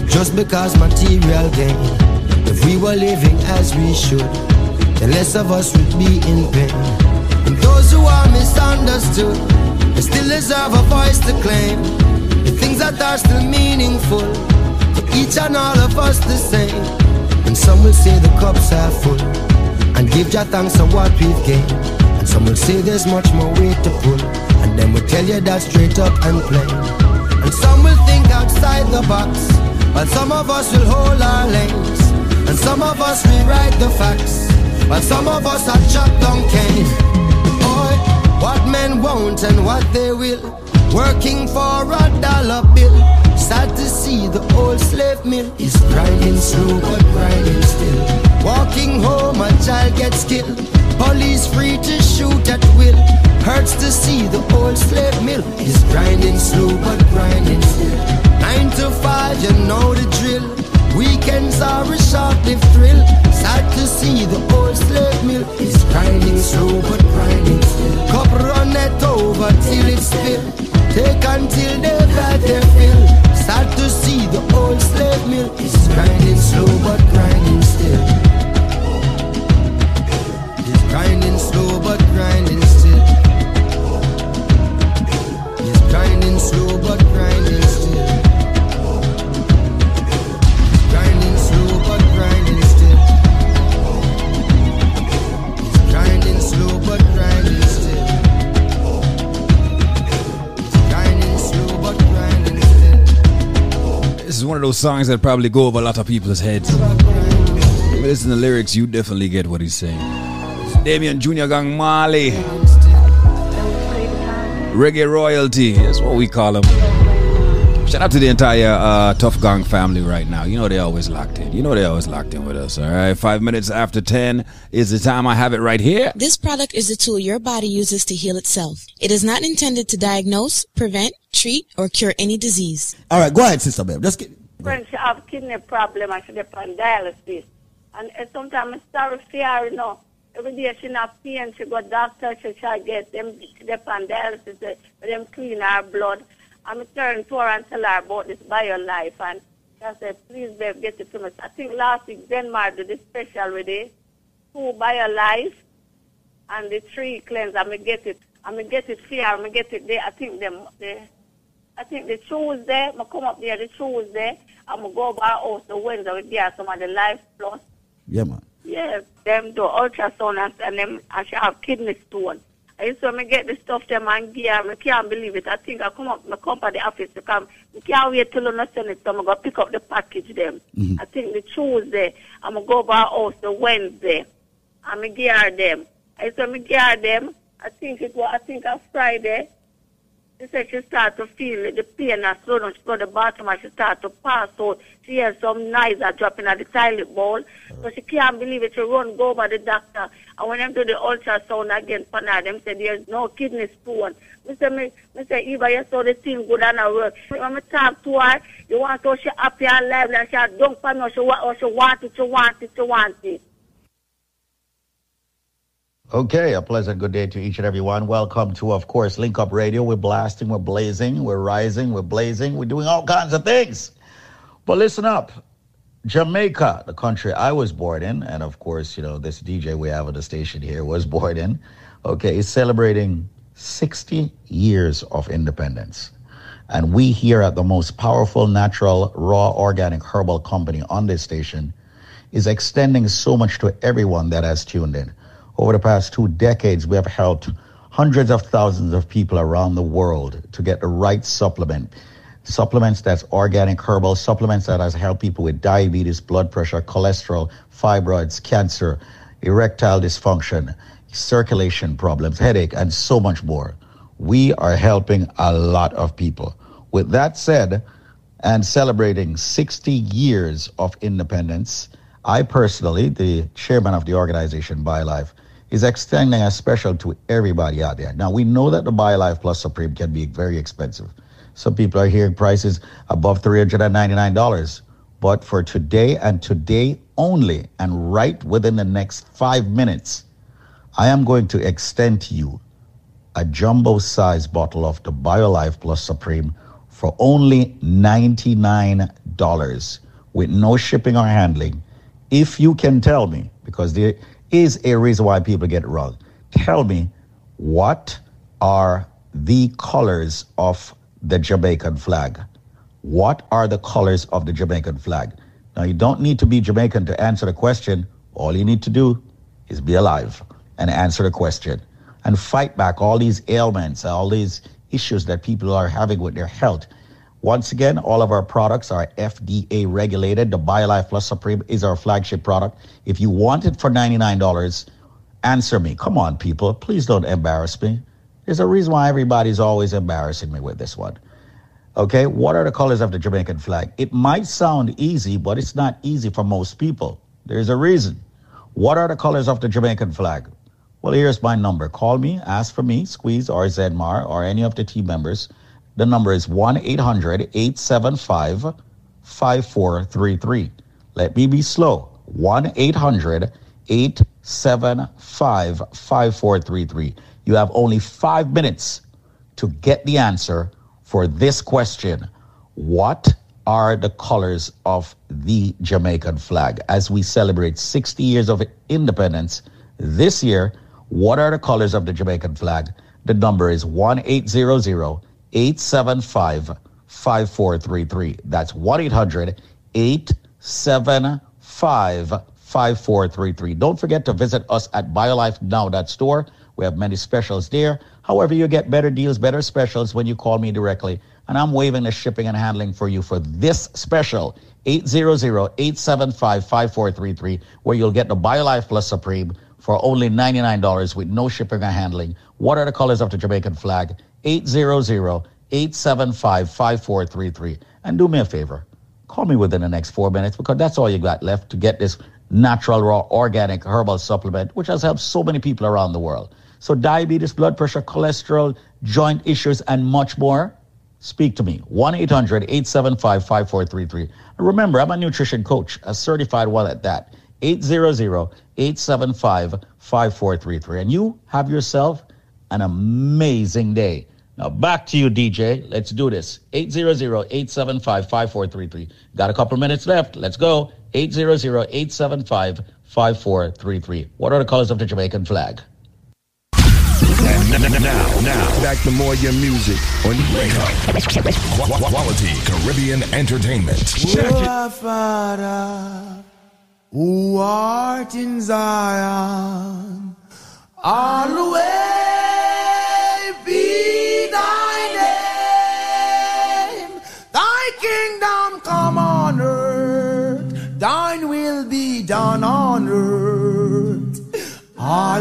just because material gain. If we were living as we should, then less of us would be in pain. And those who are misunderstood, they still deserve a voice to claim. The things that are still meaningful for each and all of us the same. And some will say the cups are full and give Jah thanks for what we've gained. And some will say there's much more weight to pull, and then will tell you that straight up and plain. And some will think outside the box, while some of us will hold our lanes. And some of us rewrite the facts, while some of us are chopped down cane. Boy, what men want and what they will, working for a dollar bill. Sad to see the old slave mill is grinding slow but grinding still. Walking home, a child gets killed. Police free to shoot at will. Hurts to see the old slave mill is grinding slow but grinding still. Nine to five, you know the drill. Weekends are a short-lived thrill. Sad to see the old slave mill is grinding slow but grinding still. Cup run it over till it's spill. Take until they've had their fill. Sad to see the old slave mill is grinding slow but grinding still. It's grinding slow but grinding still. It's grinding slow but grinding still. Is one of those songs that probably go over a lot of people's heads. If listen to the lyrics, you definitely get what he's saying. Damian Junior Gong Marley. Reggae royalty. That's what we call him. Shout out to the entire uh, Tuff Gong family right now. You know they always locked in. You know they always locked in with us. All right, five minutes after ten is the time. I have it right here. This product is a tool your body uses to heal itself. It is not intended to diagnose, prevent, treat, or cure any disease. All right, go ahead, Sister Babe. Let's get, When she have kidney problem and she depend on dialysis. And uh, sometimes I'm sorry for you know. Every day she not pain, she go doctor, she try get them she depend dialysis, they, them clean her blood. I'm turn to her and tell her about this bio life and she said, please babe, get it to me. I think last week Denmark did this special with it. Two bio life and the three cleanse. I'm gonna get it. I'm gonna get it fair. I'm gonna get it there. I think them the I think the Tuesday, I'ma come up there the Tuesday. I'm gonna go by house the Wednesday with there some of the life plus. yeah, man. Yeah, them do ultrasound and, and them I should have kidney stone. I used to me get the stuff them and gear. I can't believe it. I think I come up, I come to the office to come. I can't wait till you send it. So I'm going to pick up the package them. Mm-hmm. I think the Tuesday, I'm going to go by house the Wednesday. I'm going to gear them. I used to me gear them. I think it was, I think on Friday. She said she start to feel the pain and slow down. She go to the bathroom and she start to pass out. She hears some noise are dropping at the toilet bowl. So she can't believe it. She run, go by the doctor. And when them do the ultrasound again, now, them say there's no kidney stone. Me say, me, me say, Eva, you saw the thing good and I work. When I talk to her, you want to she happy and lively and she a don't for me, she, or oh, she want it, she want it, she want it. Okay, a pleasant good day to each and every one. Welcome to, of course, Link Up Radio. We're blasting, we're blazing, we're rising, we're blazing, we're doing all kinds of things. But listen up. Jamaica, the country I was born in, and of course, you know, this DJ we have at the station here was born in, okay, is celebrating 60 years of independence. And we here at the most powerful natural, raw, organic herbal company on this station is extending so much to everyone that has tuned in. Over the past two decades, we have helped hundreds of thousands of people around the world to get the right supplement. Supplements that's organic herbal, supplements that has helped people with diabetes, blood pressure, cholesterol, fibroids, cancer, erectile dysfunction, circulation problems, headache, and so much more. We are helping a lot of people. With that said, and celebrating 60 years of independence, I personally, the chairman of the organization BioLife, is extending a special to everybody out there. Now, we know that the BioLife Plus Supreme can be very expensive. Some people are hearing prices above $399. But for today and today only, and right within the next five minutes, I am going to extend to you a jumbo size bottle of the BioLife Plus Supreme for only $99 with no shipping or handling. If you can tell me, because there is a reason why people get it wrong, tell me what are the colors of the Jamaican flag? What are the colors of the Jamaican flag? Now, you don't need to be Jamaican to answer the question. All you need to do is be alive and answer the question and fight back all these ailments, all these issues that people are having with their health. Once again, all of our products are FDA regulated. The BioLife Plus Supreme is our flagship product. If you want it for $99, answer me. Come on, people. Please don't embarrass me. There's a reason why everybody's always embarrassing me with this one. Okay, what are the colors of the Jamaican flag? It might sound easy, but it's not easy for most people. There's a reason. What are the colors of the Jamaican flag? Well, here's my number. Call me, ask for me, Squeeze or Zedmar or any of the team members. The number is 1 800 875 5433. Let me be slow. 1 800 875 5433. You have only five minutes to get the answer for this question What are the colors of the Jamaican flag? As we celebrate 60 years of independence this year, what are the colors of the Jamaican flag? The number is 1 800 875 5433. That's 1 800 875 5433. Don't forget to visit us at biolifenow.store. We have many specials there. However, you get better deals, better specials when you call me directly. And I'm waiving the shipping and handling for you for this special 800-875-5433 where you'll get the BioLife Plus Supreme for only $99 with no shipping and handling. What are the colors of the Jamaican flag? 800-875-5433. And do me a favor. Call me within the next four minutes because that's all you got left to get this natural, raw, organic herbal supplement, which has helped so many people around the world. So diabetes, blood pressure, cholesterol, joint issues, and much more, speak to me. 1-800-875-5433. And remember, I'm a nutrition coach, a certified one at that. 800-875-5433. And you have yourself an amazing day. Now back to you, DJ. Let's do this. 800-875-5433. Got a couple minutes left. Let's go. 800-875-5433. What are the colors of the Jamaican flag? And now, now, back to more your music on. Quality Caribbean Entertainment. Our Father, who art in Zion, hallowed be thy name. Thy kingdom come on earth, thine will be done on earth. Thy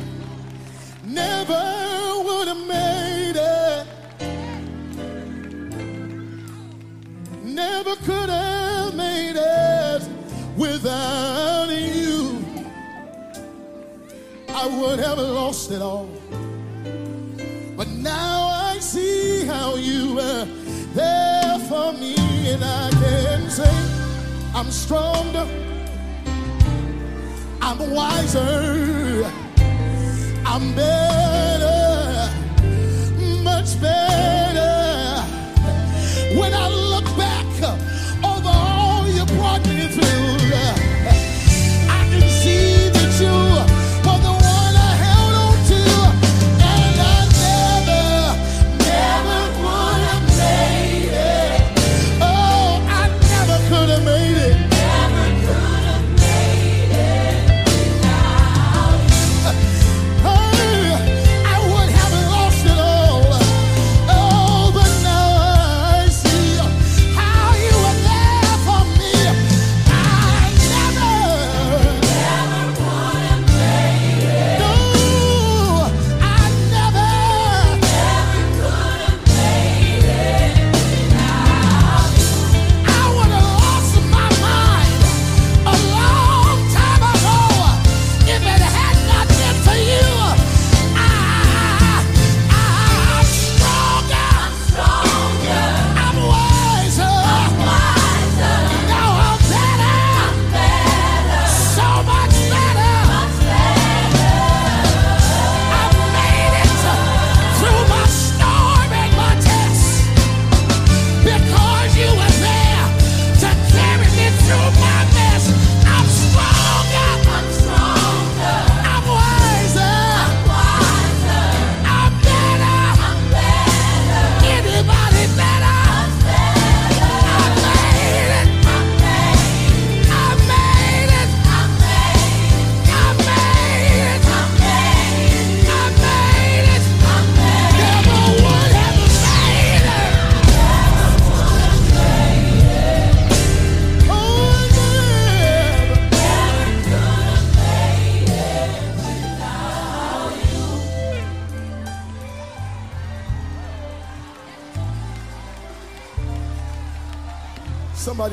never would have made it. Never could have made it without you. I would have lost it all. But now I see how you were there for me, and I can say I'm stronger, I'm wiser, I'm better,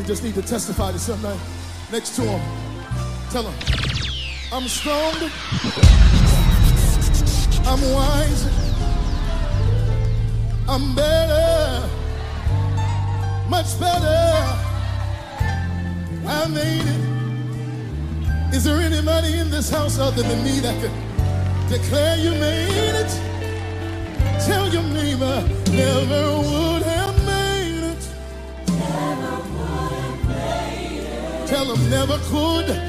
just need to testify to somebody next to him. Tell him, I'm strong, I'm wise, I'm better, much better. I made it. Is there anybody in this house other than me that could declare you made it? Tell your neighbor, never would. tell them never could.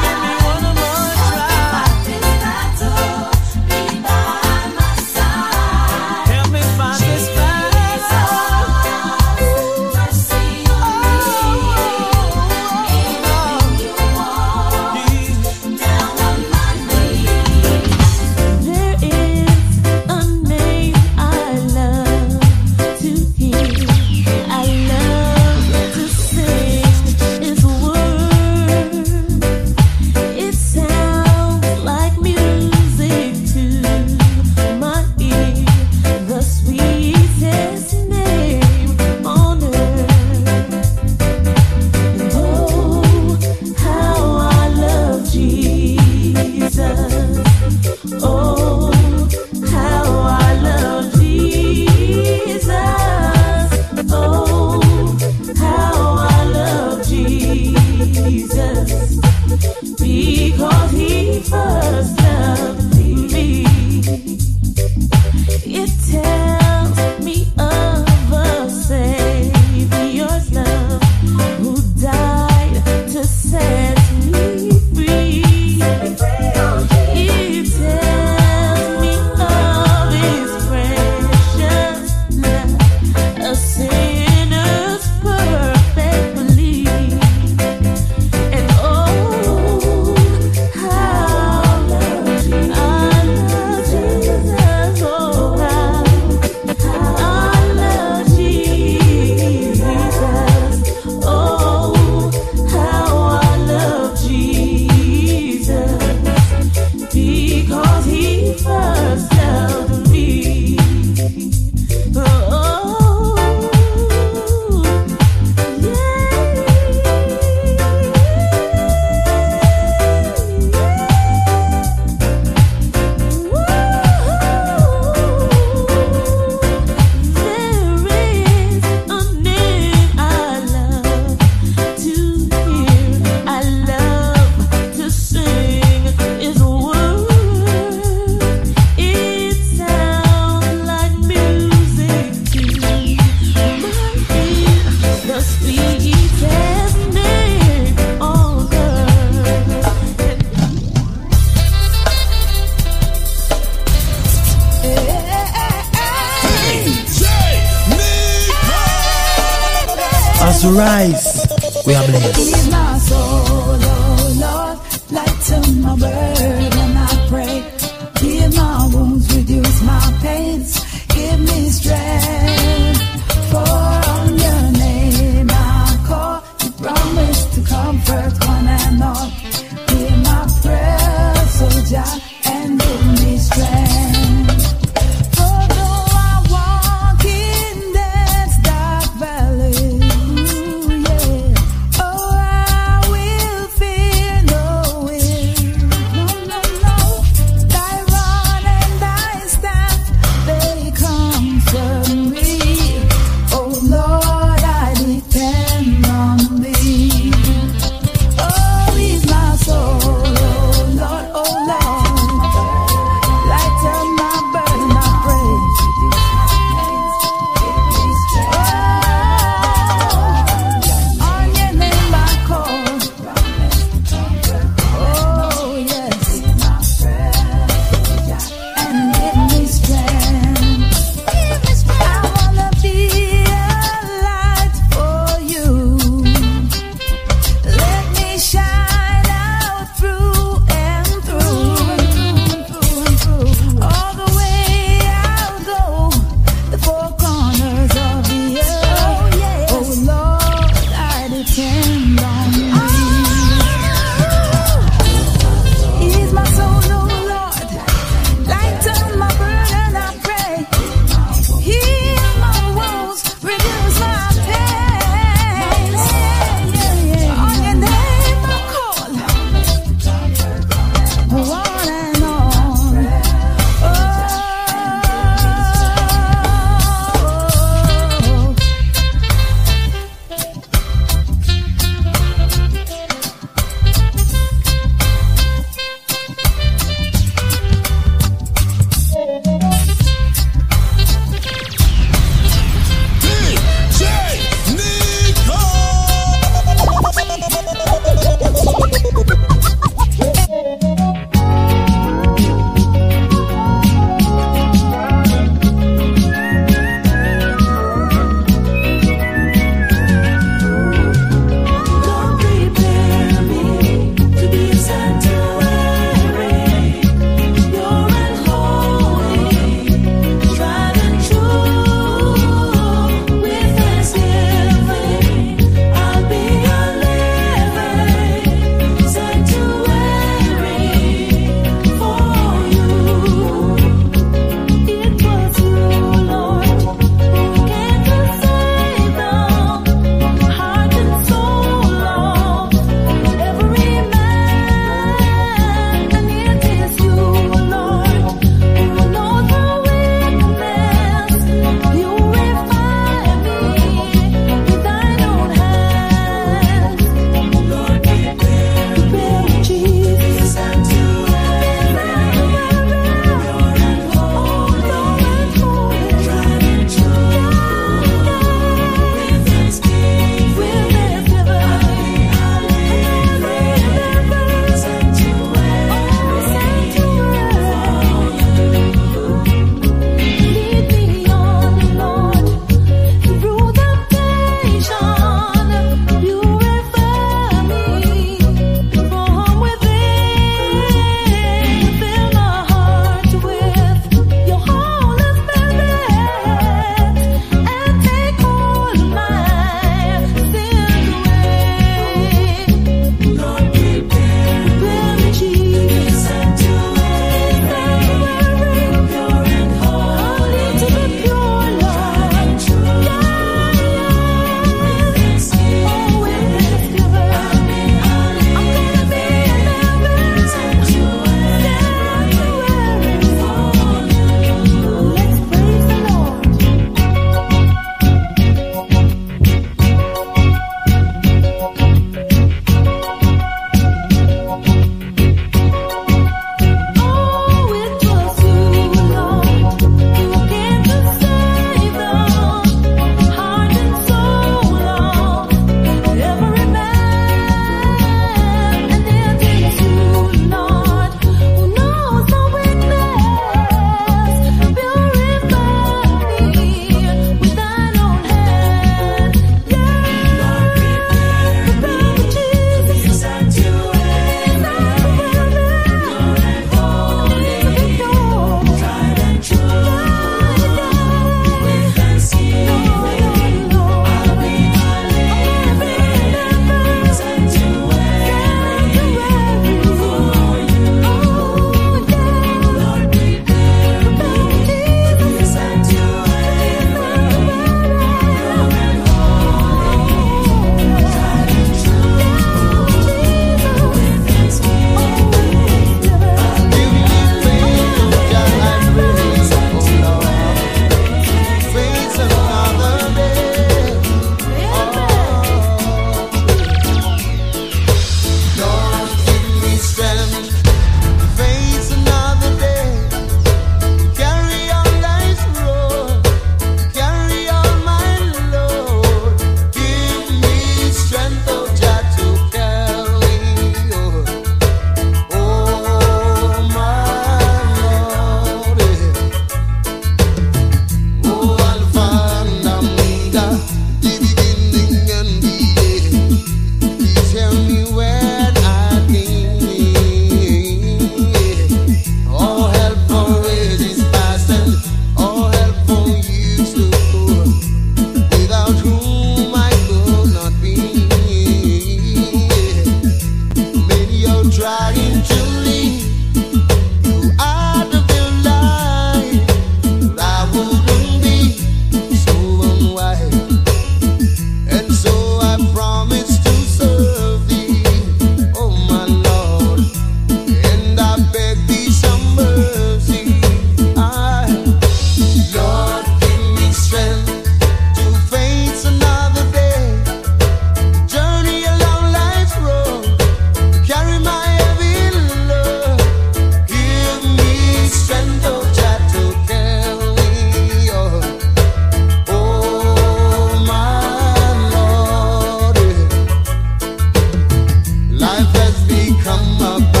come up.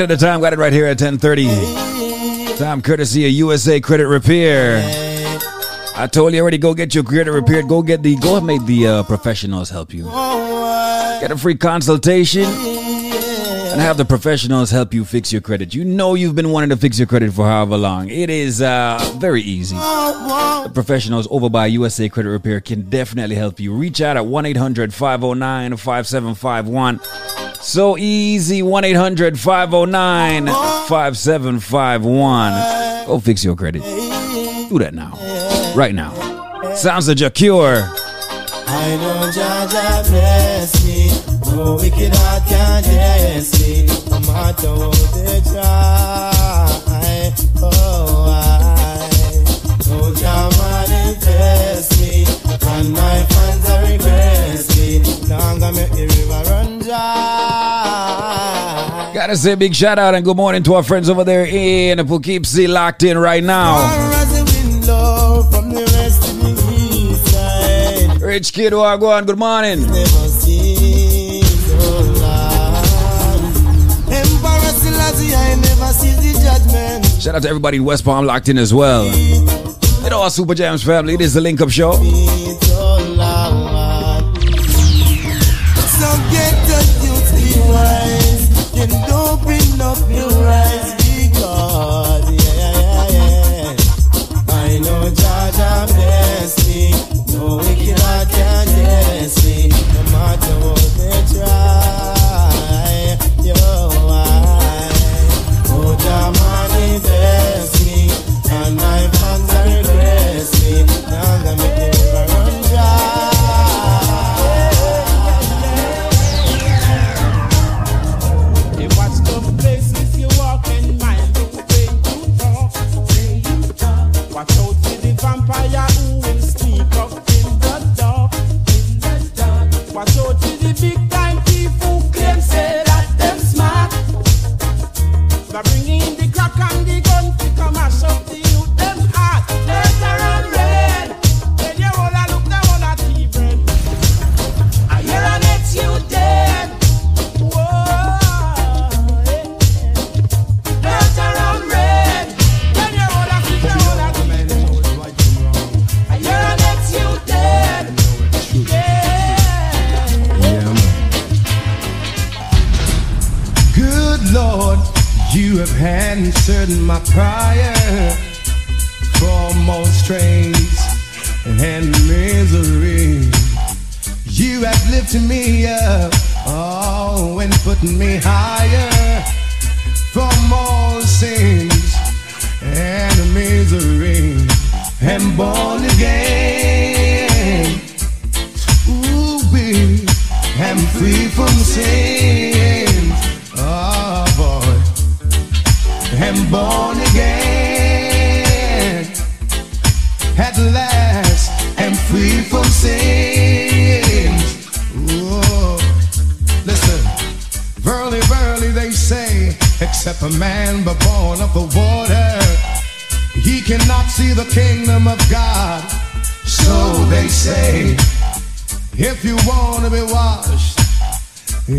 At the time, got it right here at 10:30. Time courtesy of USA Credit Repair. I told you already. Go get your credit repaired. Go get the. Go make the uh, professionals help you. Get a free consultation and have the professionals help you fix your credit. You know you've been wanting to fix your credit for however long. It is uh, very easy. The professionals over by USA Credit Repair can definitely help you. Reach out at 1 800 509 5751. So easy 1 800 509 5751. Go fix your credit. Do that now. Right now. Sounds like a cure. I know Jah bless me. No wicked heart can test me. No matter what they try. Oh, I know Jah manifest me. And my fans are request me. Now I'm make the river. Gotta say big shout out and good morning to our friends over there in Poughkeepsie locked in right now. Rich Kid Wagwan, good morning. Shout out to everybody in West Palm locked in as well. You know our Super Jams family. It is the Link Up Show. Answered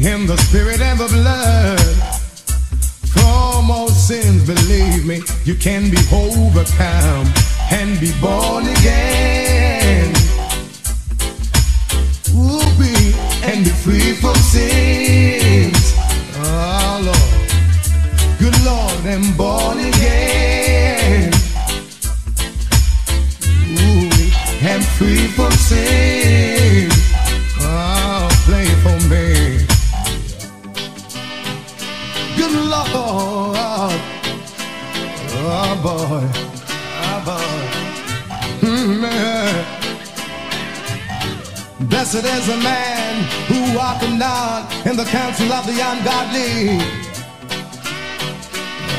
in the spirit and the blood, from all sins, believe me, you can be overcome and be born again. Ooh, be and be free from sins. Oh Lord, good Lord, and born again. Ooh, and free from sin. blessed a man who walketh in the counsel of the ungodly.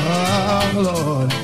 Oh, Lord.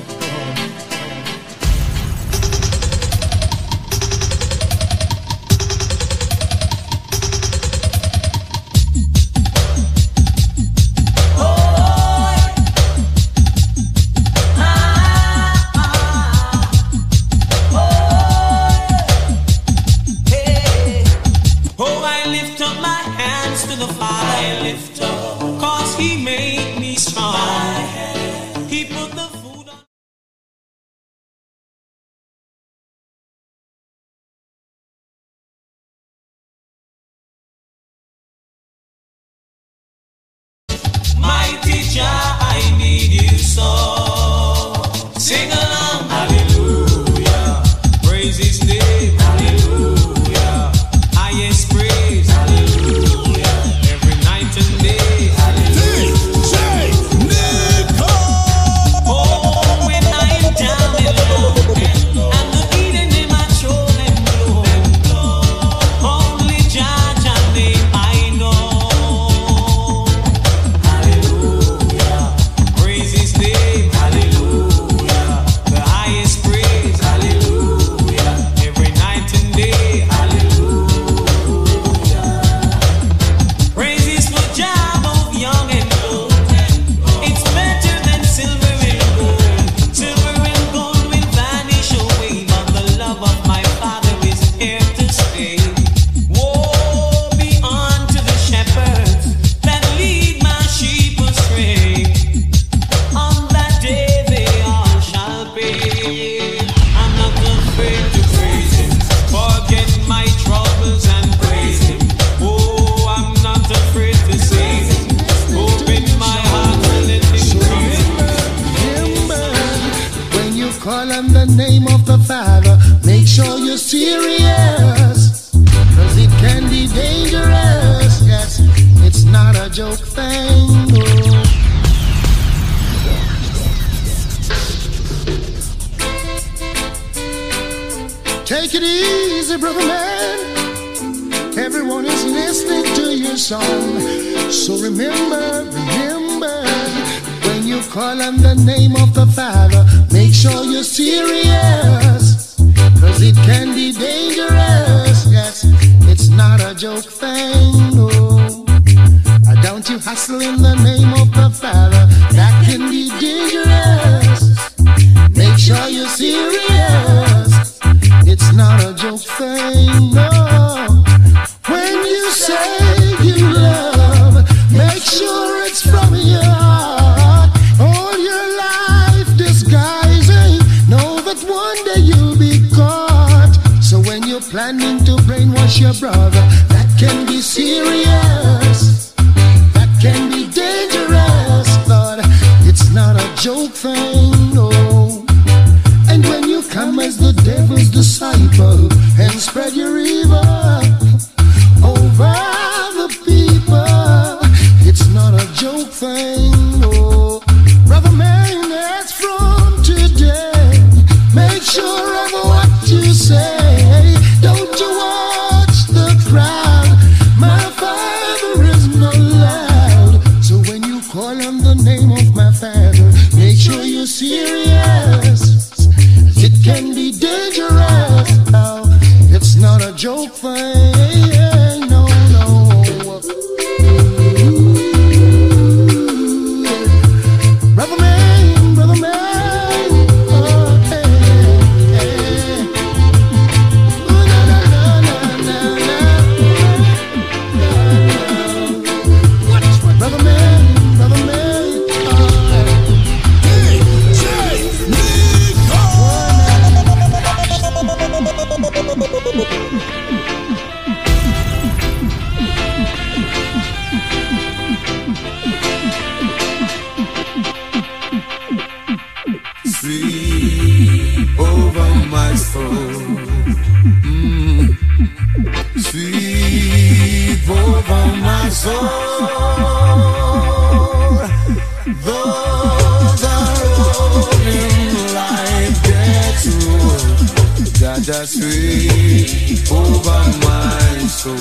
Just sweep over my soul.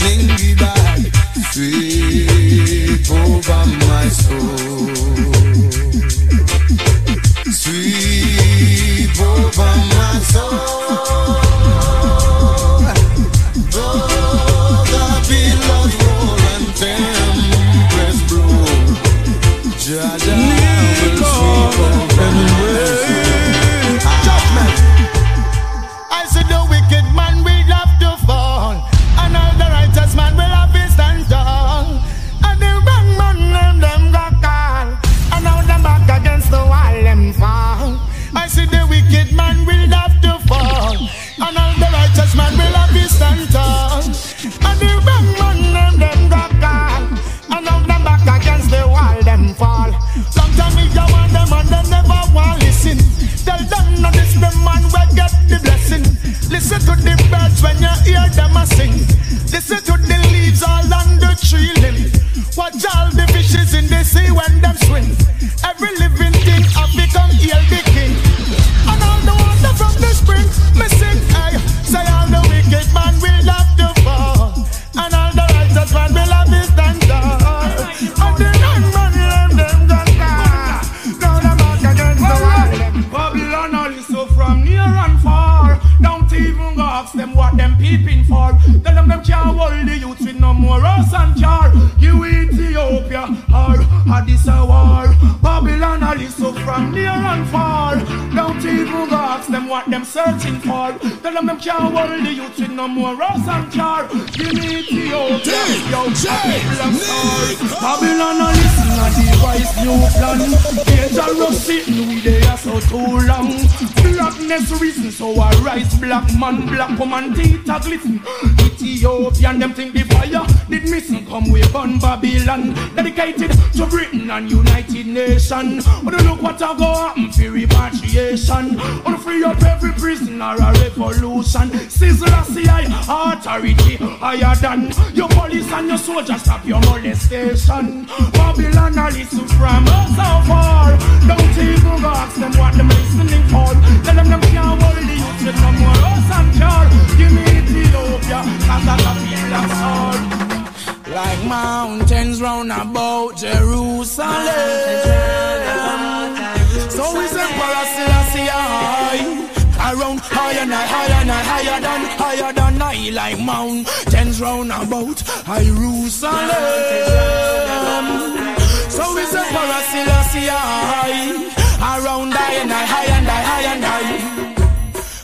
Lingy back, sweep over my soul. Sweep over my soul. Glisten. Ethiopian them think the fire did missing come we burn Babylon. Dedicated to Britain and United Nation. Wanna look what I go happen for repatriation. Wanna free up every prisoner a revolution. Sizzle a CI authority higher than your police and your soldiers stop your molestation. Babylon a listen from so far. Don't even go ask them what them listening for. Tell them them can't hold the youth with no more us and car. Give me Like mountains round about Jerusalem. So is Emperor Selassie high. Around higher and higher and higher than higher than I like mountains round about Jerusalem. So is Emperor Selassie high. Around higher and higher and higher and higher.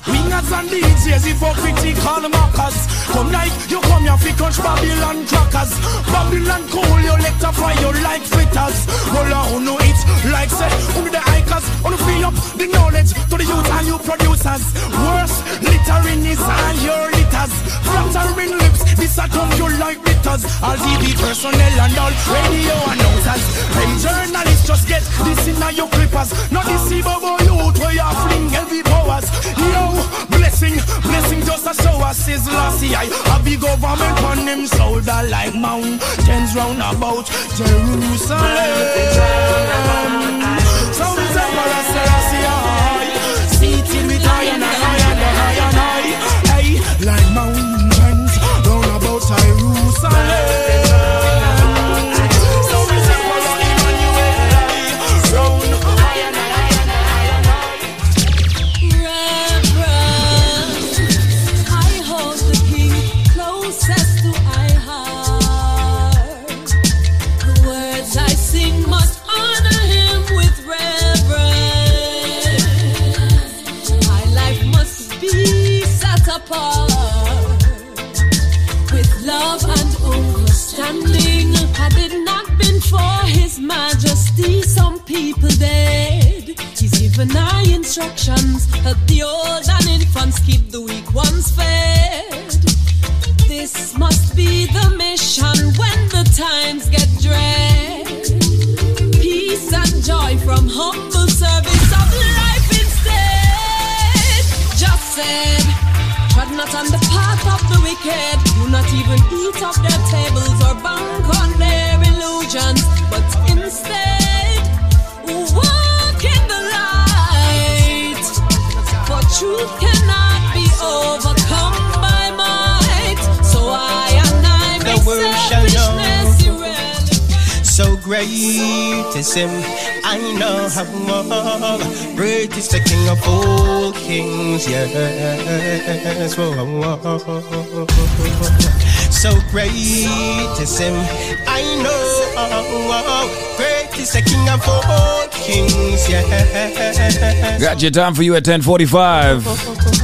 Wingers and DJs, hypocritical mockers. Come like you come here fi crunch Babylon crackers. Babylon cool, you fry you like fritters. Roll on no it like say, only the hikers. Only free up the knowledge to the youth and you producers. Worse, littering is all your litters. Flattering lips, this a come you like bitters. All TV personnel and all radio announcers. Hey journalists, just get this in your clippers. Not Bobo youth where you fling heavy powers. Yo, blessing, blessing just a show us is lassie. I a big government on him shoulder like mountains round about Jerusalem. So it's Emperor Selassie given our instructions. Help the old and infants, keep the weak ones fed. This must be the mission when the times get dread. Peace and joy from humble service of life instead. Just said, tread not on the path of the wicked. Do not even eat off their tables or bank on their illusions, but instead walk great is him. I know how more great is the king of all kings. Yes, whoa, whoa, whoa, so great is him. I know how great is the King of all kings. Yes. Got your time for you at 1045.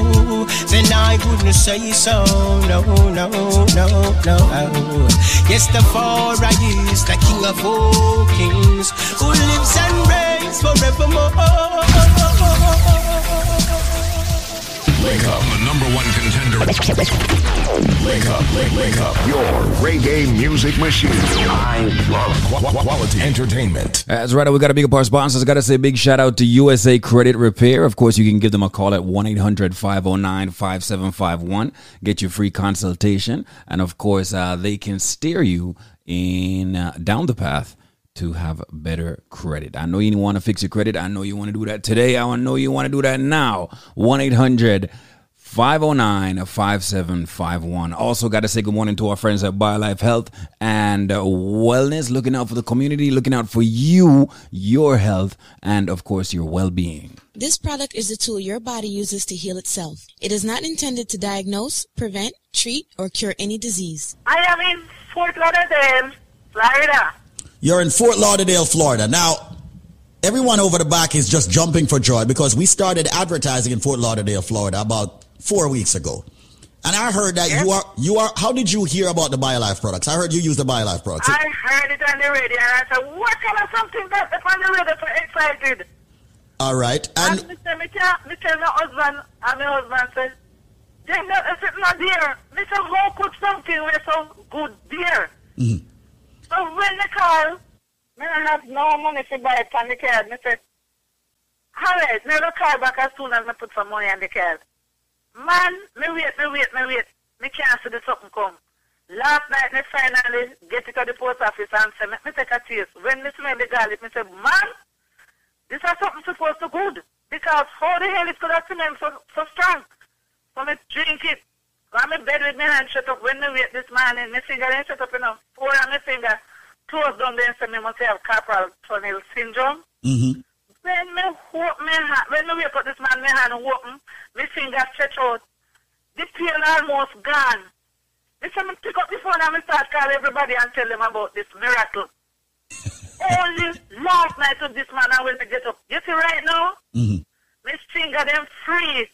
then I wouldn't say so. No, no, no, no. Yes, the Father is the King of all kings who lives and reigns forevermore. Wake up, the number one contender. Wake up, wake, up. Your reggae music machine. I love qu- quality entertainment. That's right. We got a big part sponsors. Got to say big shout out to USA Credit Repair. Of course, you can give them a call at 1 800 509 5751. Get your free consultation. And of course, uh, they can steer you in uh, down the path to have better credit. I know you want to fix your credit. I know you want to do that today. I know you want to do that now. 1 800 509 5751. Also, got to say good morning to our friends at BioLife Health and uh, Wellness, looking out for the community, looking out for you, your health, and of course, your well being. This product is a tool your body uses to heal itself. It is not intended to diagnose, prevent, treat, or cure any disease. I am in Fort Lauderdale, Florida. You're in Fort Lauderdale, Florida. Now, everyone over the back is just jumping for joy because we started advertising in Fort Lauderdale, Florida about four weeks ago. And I heard that you are you are how did you hear about the BioLife products? I heard you use the BioLife products. I heard it on the radio and I said, what kind of something that's on the radio for excited? All right. And, And Mr. Tell, me my husband, and my husband said, then that is it not there. Say, how could something be so good there? Mhm. So when they call, don't have no money to buy it on the card. Me say, all right, never call back as soon as I put some money on the card. Man, me wait, me wait, me wait. Me can't see the something come. Last night, me finally get it to the post office and say, me, me take a taste. When me smell the garlic, me say, man, this is something supposed to good. Because how the hell it could have smelled so, so strong? So me drink it. Go my bed with my hand shut up. When me wait this morning, my finger ain't shut up enough. Four on my finger. Close down there and say me must have carpal tunnel syndrome. Mhm. When me open my hand, when me wake up this man, my hand open, my finger stretch out. The pain almost gone. Me say me pick up the phone and me start call everybody and tell them about this miracle. *laughs* Only last night of this man I will me get up. You see right now? Mhm. My finger them free.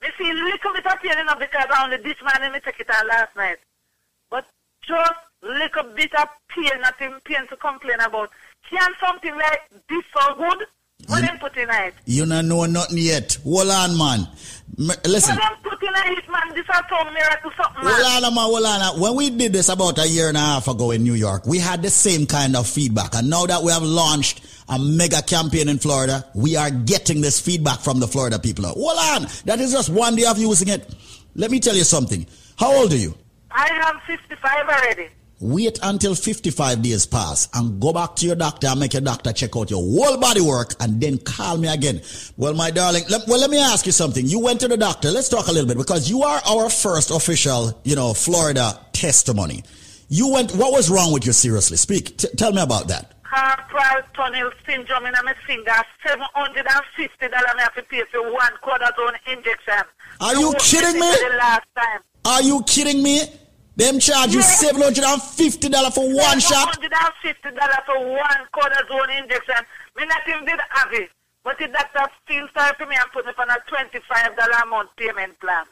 Me feel little bit of pain enough because I only this man and me take it out last night. But just little bit of pain, nothing pain to complain about. Can something like this so good? What them put in it? you not know nothing yet. Hold on, man. M- listen. What them put in it, man? This is some miracle something, Hold on, man, hold on. When we did this about a year and a half ago in New York, we had the same kind of feedback. And now that we have launched a mega campaign in Florida, we are getting this feedback from the Florida people. Hold on. That is just one day of using it. Let me tell you something. How old are you? I am 55 already. Wait until 55 days pass and go back to your doctor and make your doctor check out your whole body work and then call me again. Well, my darling, let, well, let me ask you something. You went to the doctor. Let's talk a little bit because you are our first official, you know, Florida testimony. You went, what was wrong with you? Seriously, speak. T- tell me about that. Carpal tunnel syndrome in my finger. $750 I have to pay for one cortisone injection. Are you kidding me? The last time. Are you kidding me? Them charge you $750 for one shot? $150 for one cortisone injection. Me not even did have it. But the doctor still for me and put me on a $25 a month payment plan.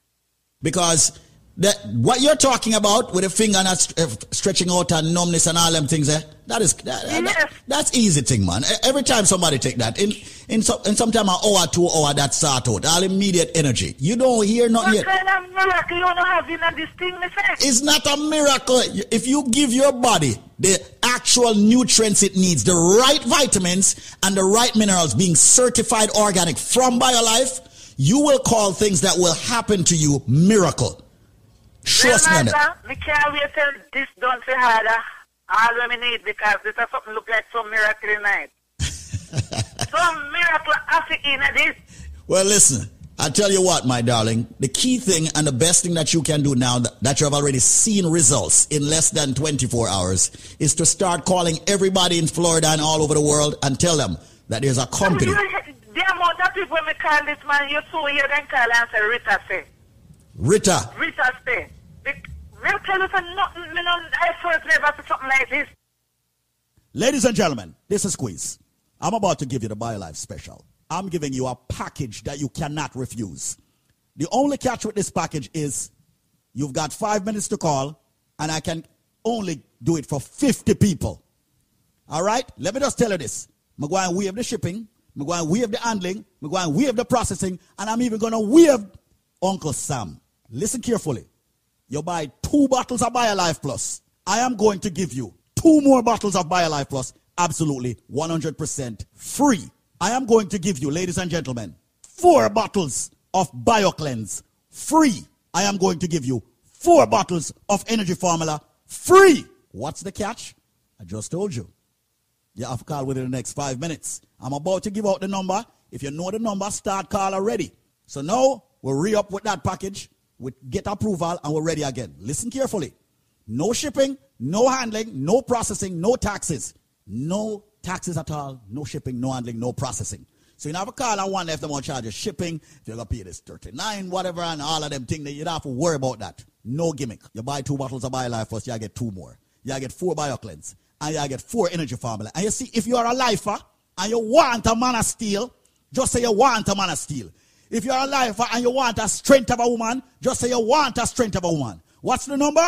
Because that what you're talking about with a finger not st- uh, stretching out and numbness and all them things, eh? That is that, that- that's easy thing, man. Every time somebody take that, in In some, in sometime an hour, two hour, that sort out. All immediate energy. You don't hear nothing yet. kind of miracle you wanna have in this thing? It's not a miracle. If you give your body the actual nutrients it needs, the right vitamins and the right minerals being certified organic from BioLife, you will call things that will happen to you miracle. Trust me on it. Master, me can't wait till this done for harder. All me need because this is something look like some miracle tonight. *laughs* some miracle after in this. Well, listen, I tell you what, my darling, the key thing and the best thing that you can do now that, that you have already seen results in less than 24 hours is to start calling everybody in Florida and all over the world and tell them that there's a company. The amount of people me call this man, you so hear them call and say Rita say. Rita, Rita say. Ladies and gentlemen, this is Squeeze. I'm about to give you the BioLife special. I'm giving you a package that you cannot refuse. The only catch with this package is you've got five minutes to call, and I can only do it for 50 people. All right? Let me just tell you this. I'm going to waive the shipping. I'm going to waive the handling. I'm going to waive the processing. And I'm even going to waive Uncle Sam. Listen carefully. You buy two bottles of BioLife Plus. I am going to give you two more bottles of BioLife Plus absolutely 100% free. I am going to give you, ladies and gentlemen, four bottles of BioCleanse free. I am going to give you four bottles of Energy Formula free. What's the catch? I just told you. You have to call within the next five minutes. I'm about to give out the number. If you know the number, start call already. So now we'll re up with that package, we get approval, and we're ready again. Listen carefully. No shipping, no handling, no processing, no taxes. No taxes at all, no shipping, no handling, no processing. So you have a call and one left them on charge of shipping. You're gonna pay this 39, whatever, and all of them things, that you don't have to worry about that. No gimmick. You buy two bottles of BioLife first, you get two more. You get four BioCleanse, and you get four energy formula. And you see, if you are a lifer and you want a man of steel, just say you want a man of steel. If you're a lifer and you want a strength of a woman, just say you want a strength of a woman. What's the number?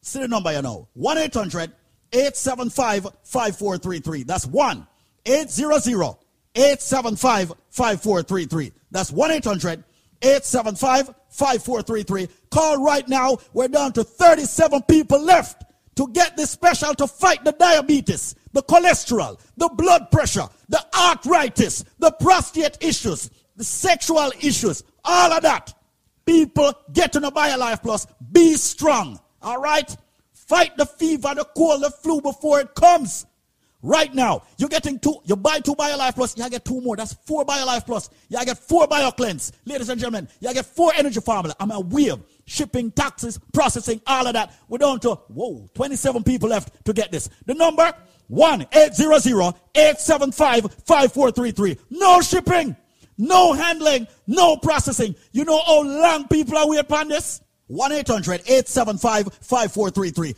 See the number you know. 1 800 875 5433. That's 1 800 875 5433. That's 1 800 875 5433. Call right now. We're down to 37 people left to get this special to fight the diabetes, the cholesterol, the blood pressure, the arthritis, the prostate issues, the sexual issues, all of that. People get on a BioLife Plus. Be strong. All right? Fight the fever, the cold, the flu before it comes. Right now, you're getting two, you buy two BioLife Plus, you get two more. That's four BioLife Plus. You get four BioCleanse. Ladies and gentlemen, you get four energy formula. I'm a wave, shipping, taxes, processing, all of that. We're down to, whoa, 27 people left to get this. The number, 1-800-875-5433. No shipping, no handling, no processing. You know how long people are waiting on this? 1-800-875-5433.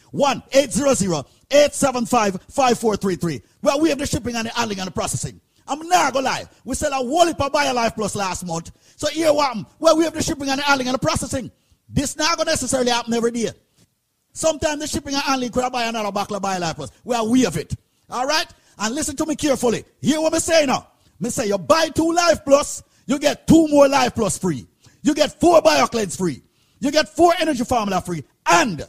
1-800-875-5433. Well, we have the shipping and the handling and the processing. I'm not gonna lie. We sell a whole heap of BioLife Plus last month. So here what happened? Well, we have the shipping and the handling and the processing. This not gonna necessarily happen every day. Sometimes the shipping and handling could buy another bottle of BioLife Plus. Well, we have it. All right? And listen to me carefully. Hear what me say now. Me say you buy two Life Plus, you get two more Life Plus free. You get four BioCleanse free. You get four energy formula free. And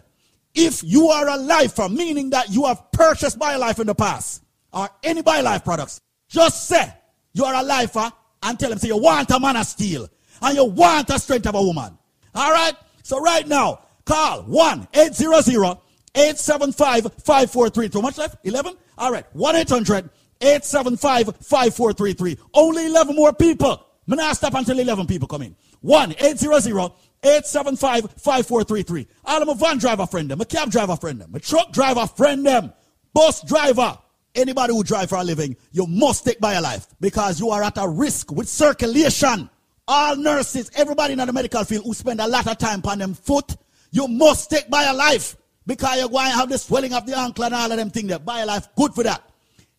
if you are a lifer, meaning that you have purchased BioLife in the past, or any BioLife products, just say you are a lifer and tell them, say you want a man of steel and you want a strength of a woman. All right? So right now, call 1 800 875 5433. How much left? 11? All right. 1 800 875 5433. Only 11 more people. I'm not stop until 11 people come in. 1 800 875 5433. All of my van driver friend them, a cab driver friend them, a truck driver friend them, bus driver. Anybody who drive for a living, you must take BioLife because you are at a risk with circulation. All nurses, everybody in the medical field who spend a lot of time on them foot, you must take BioLife because you're going to have the swelling of the ankle and all of them things there. BioLife, good for that.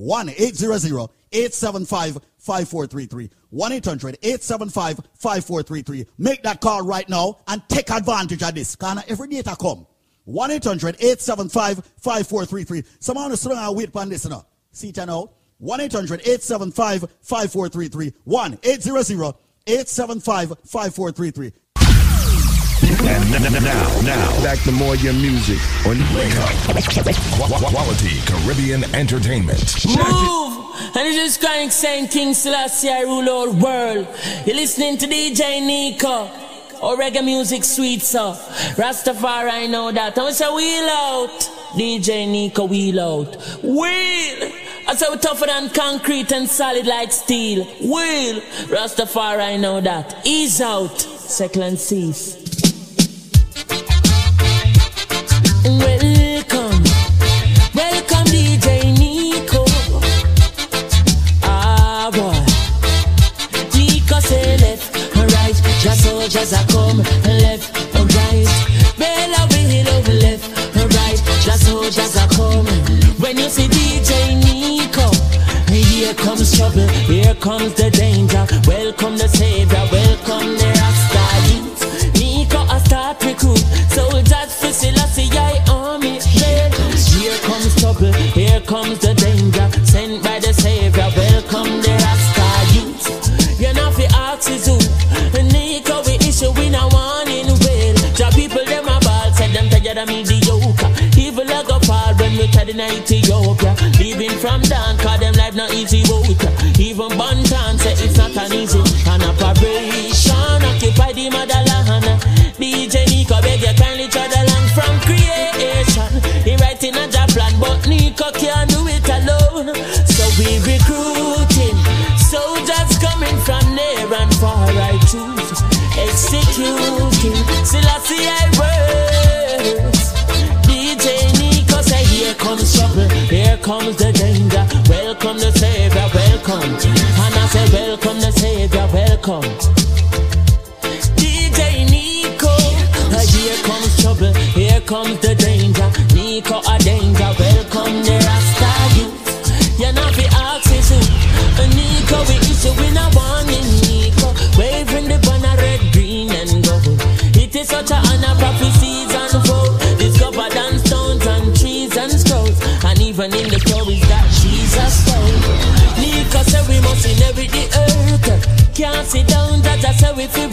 1 800 875 5433. 1 800 875 5433. Make that call right now and take advantage of this. Because every data come. 1 800 875 5433. Someone is throwing wait on this now. See it now. 1 800 875 5433. 1 800 875 5433. And n- n- now, now, back to more your music on Wake Up. Qu- Quality Caribbean Entertainment. Move! And it is crying saying King Selassie I rule all world. You're listening to DJ Nico. Or reggae music sweet so Rastafari I know that. And we say wheel out. DJ Nico wheel out. Wheel! I say we tougher than concrete and solid like steel. Wheel! Rastafari I know that. Ease out. Second cease. Here comes the danger. Welcome the savior, down, cause them life not easy out. Even Banton say eh, it's not an easy an operation. Occupy the motherland. DJ Nico beg you kindly try the land from creation. He writing a job plan, but Nico can't do it alone. So we recruiting soldiers coming from near and far. I choose executing. Selassie I words. Here comes the danger. Nico a danger, welcome the Rasta youth. You know fi ask is who. Uh, Nico we issue in a warning. Nico waving the banner red, green and gold. It is such a honor prophecies unfold. Discovered on stones and trees and scrolls, and even in the stories that Jesus told. Nico said we must inherit the earth. Can't sit down, that I say we fi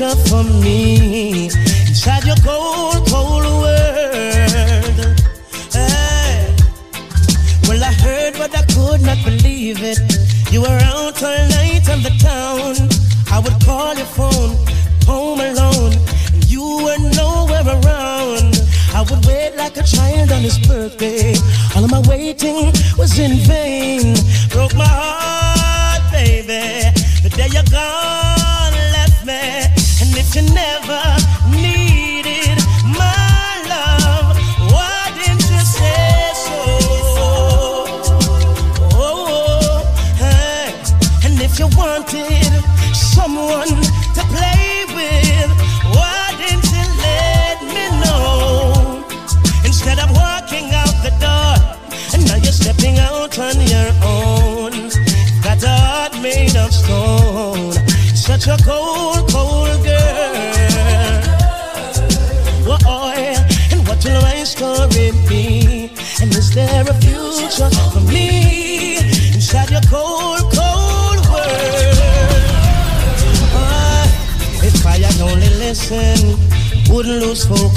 a future for me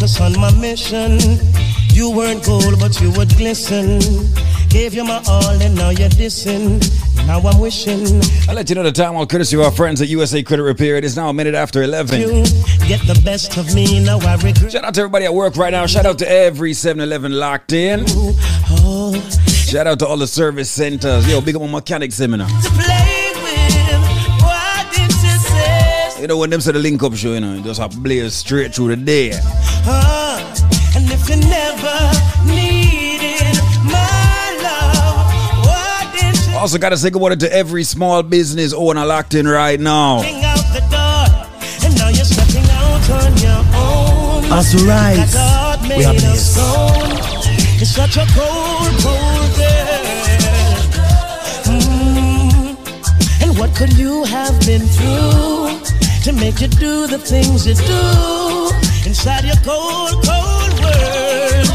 focus on my mission. You weren't gold, but you would glisten. Gave you my all, and now you're dissing. Now I'm wishing. I'll let you know the time all courtesy of our friends at USA Credit Repair. It is now a minute after 11. You get the best of me, now I regret. Shout out to everybody at work right now. Shout out to every 7 Eleven locked in. Ooh, oh. Shout out to all the service centers. Yo, big up on mechanic seminar. You know when them said the link up show, you know, just a blaze straight through the day huh? Also, gotta say good morning to every small business owner locked in right now. That's right. rise, we are blessed. It's such a cold, cold day. Mm. And what could you have been through to make you do the things you do? inside your cold, cold world.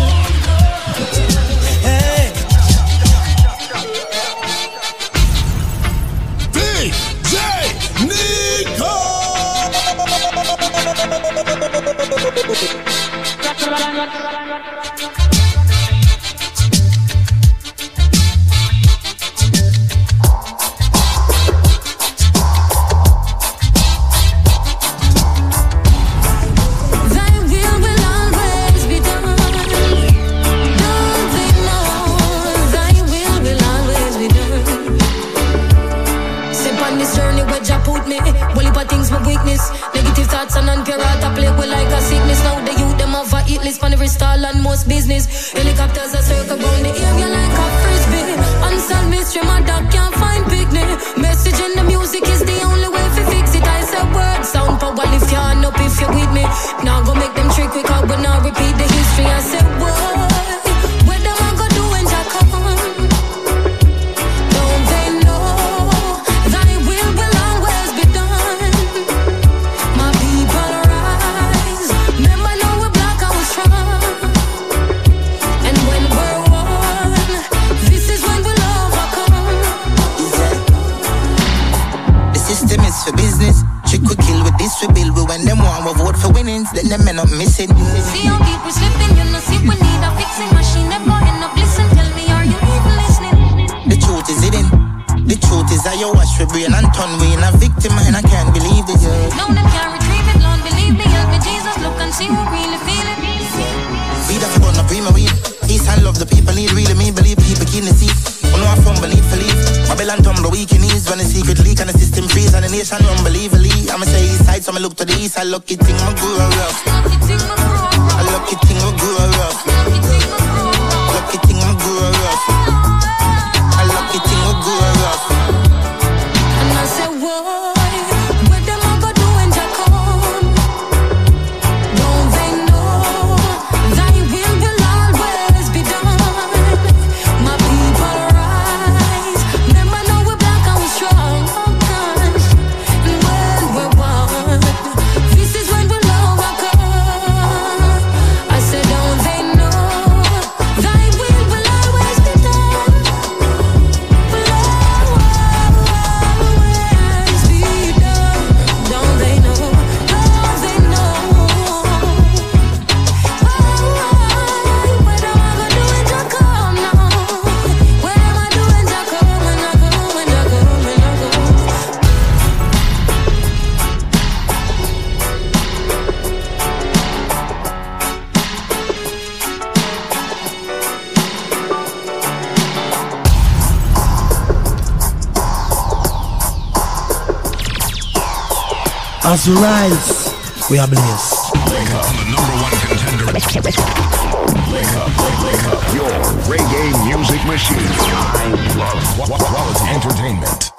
Hey. DJ Nico. Rock, rock, house business. to rise, we are blessed. Wake up, the number one contender. Wake up, wake up, your reggae music machine. I love quality entertainment.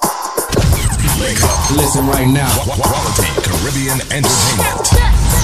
Wake up, listen right now. Quality Caribbean entertainment.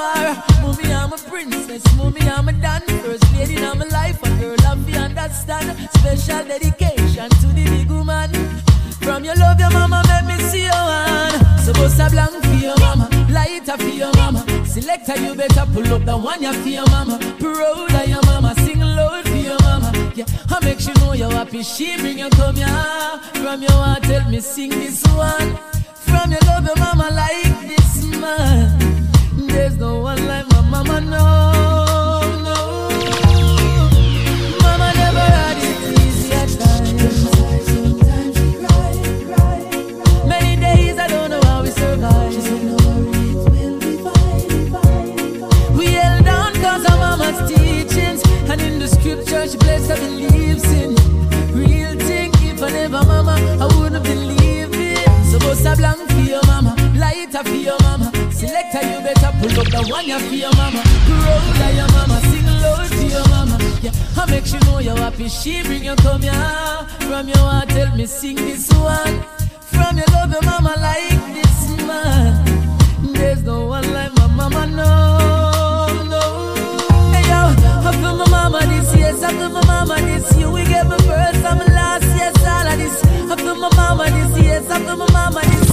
Are. Mommy, I'm a princess. Mommy, I'm a dance first lady in my life. A girl, I'm be understand. Special dedication to the big woman. From your love, your mama make me see your hand. Bust a blank for your mama, lighter for your mama. Selector, you better pull up the one you for your mama. Proud of your mama, sing loud for your mama. Yeah, I make you know you're happy. She bring you come here. From your heart, tell me sing this one. From your love, your mama like this man. There's no one like my mama, no, no. Mama never had it easy at times. Many days I don't know how we survive. We held of mama's teachings. And in the she believes in. Real thing, if I never mama, I wouldn't believe it. So a for your mama, for your Pull up the one you for your mama. Roll to your mama. Sing low to your mama. Yeah, I make she know you're happy. She bring you come here. From your heart, tell me sing this one. From your love, your mama like this man. There's no one like my mama, no, no. Hey yo, I feel my mama this, yes, I feel my mama this. You we gave my first, I'm last, yes, all of this. I feel my mama this, yes, I feel my mama this.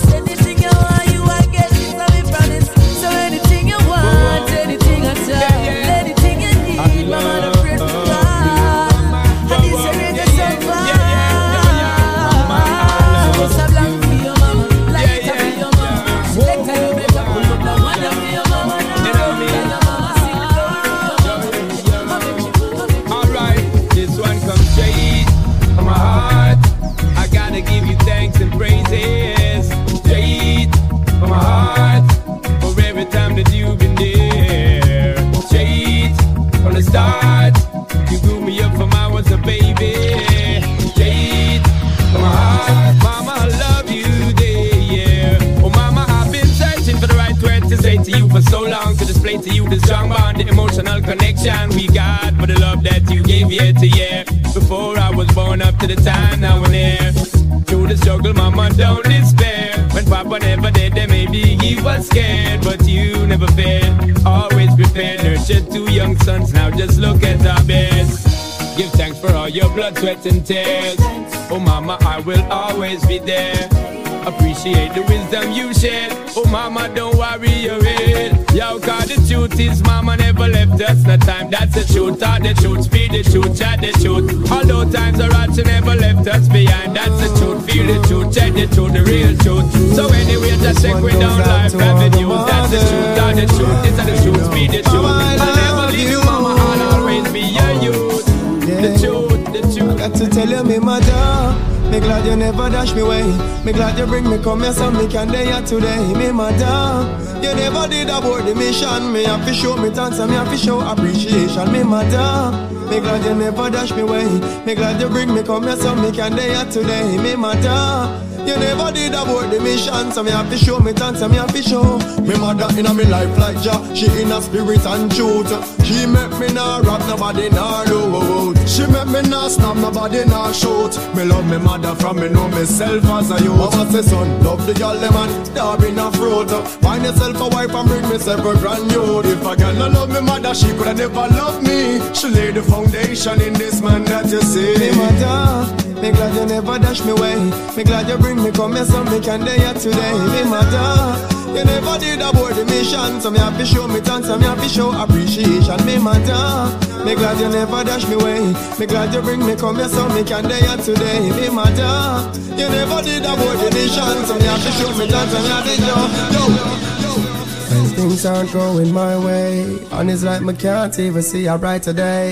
The connection we got for the love that you gave year to year. Before I was born up to the time now and here. Through the struggle, mama, don't despair. When papa never did, then maybe he was scared. But you never failed, always prepared. Nurtured two young sons, now just look at our beds. Give thanks for all your blood, sweat, and tears. Oh, mama, I will always be there. Appreciate the wisdom you shared. Oh, mama, don't worry your head. Yo, cause the truth is, mama never left us. No time, that's the truth. Talk the truth, speak the truth, chat the truth. Although times are hard, she never left us behind. That's the truth, feel the truth, check the truth, the real truth. So anyway, just check we down life avenues. That's the truth, talk the truth, this is the truth, speak the truth. I'll never leave you, mama, I'll always be your youth. The truth, the truth. I got to tell you, me mother. Me glad you never dash me away. Me glad you bring me come here so me can day here today. Me mother, you never did abort the mission. Me have to show me thanks and me have to show appreciation. Me mother, me glad you never dash me away. Me glad you bring me come here so me can day here today. Me mother. You never did abort the mission, so me have to show me thanks, and me have to show. Me mother in me life like Jah, she in a spirit and truth. She make me not rap, nobody not load. She make me not snap, nobody not shoot. Me love me mother from me know myself as a youth. Mama say son, love the girl them and dab in fruit. Find yourself a wife and bring me several grand youth. If a girl no love me mother, she coulda never love me. She lay the foundation in this man that you see. Me mother. Me glad you never dash me way. Me glad you bring me come here so me can day here today. Me mother, you never did abort the mission, so me have to show me thanks and me have to show appreciation. Me mother, me glad you never dash me away. Me glad you bring me come here so me can day here today. Me mother, you never did abort the mission, so me have to show me thanks and me have to show. Yo. Things aren't going my way, On it's like me can't even see a brighter day.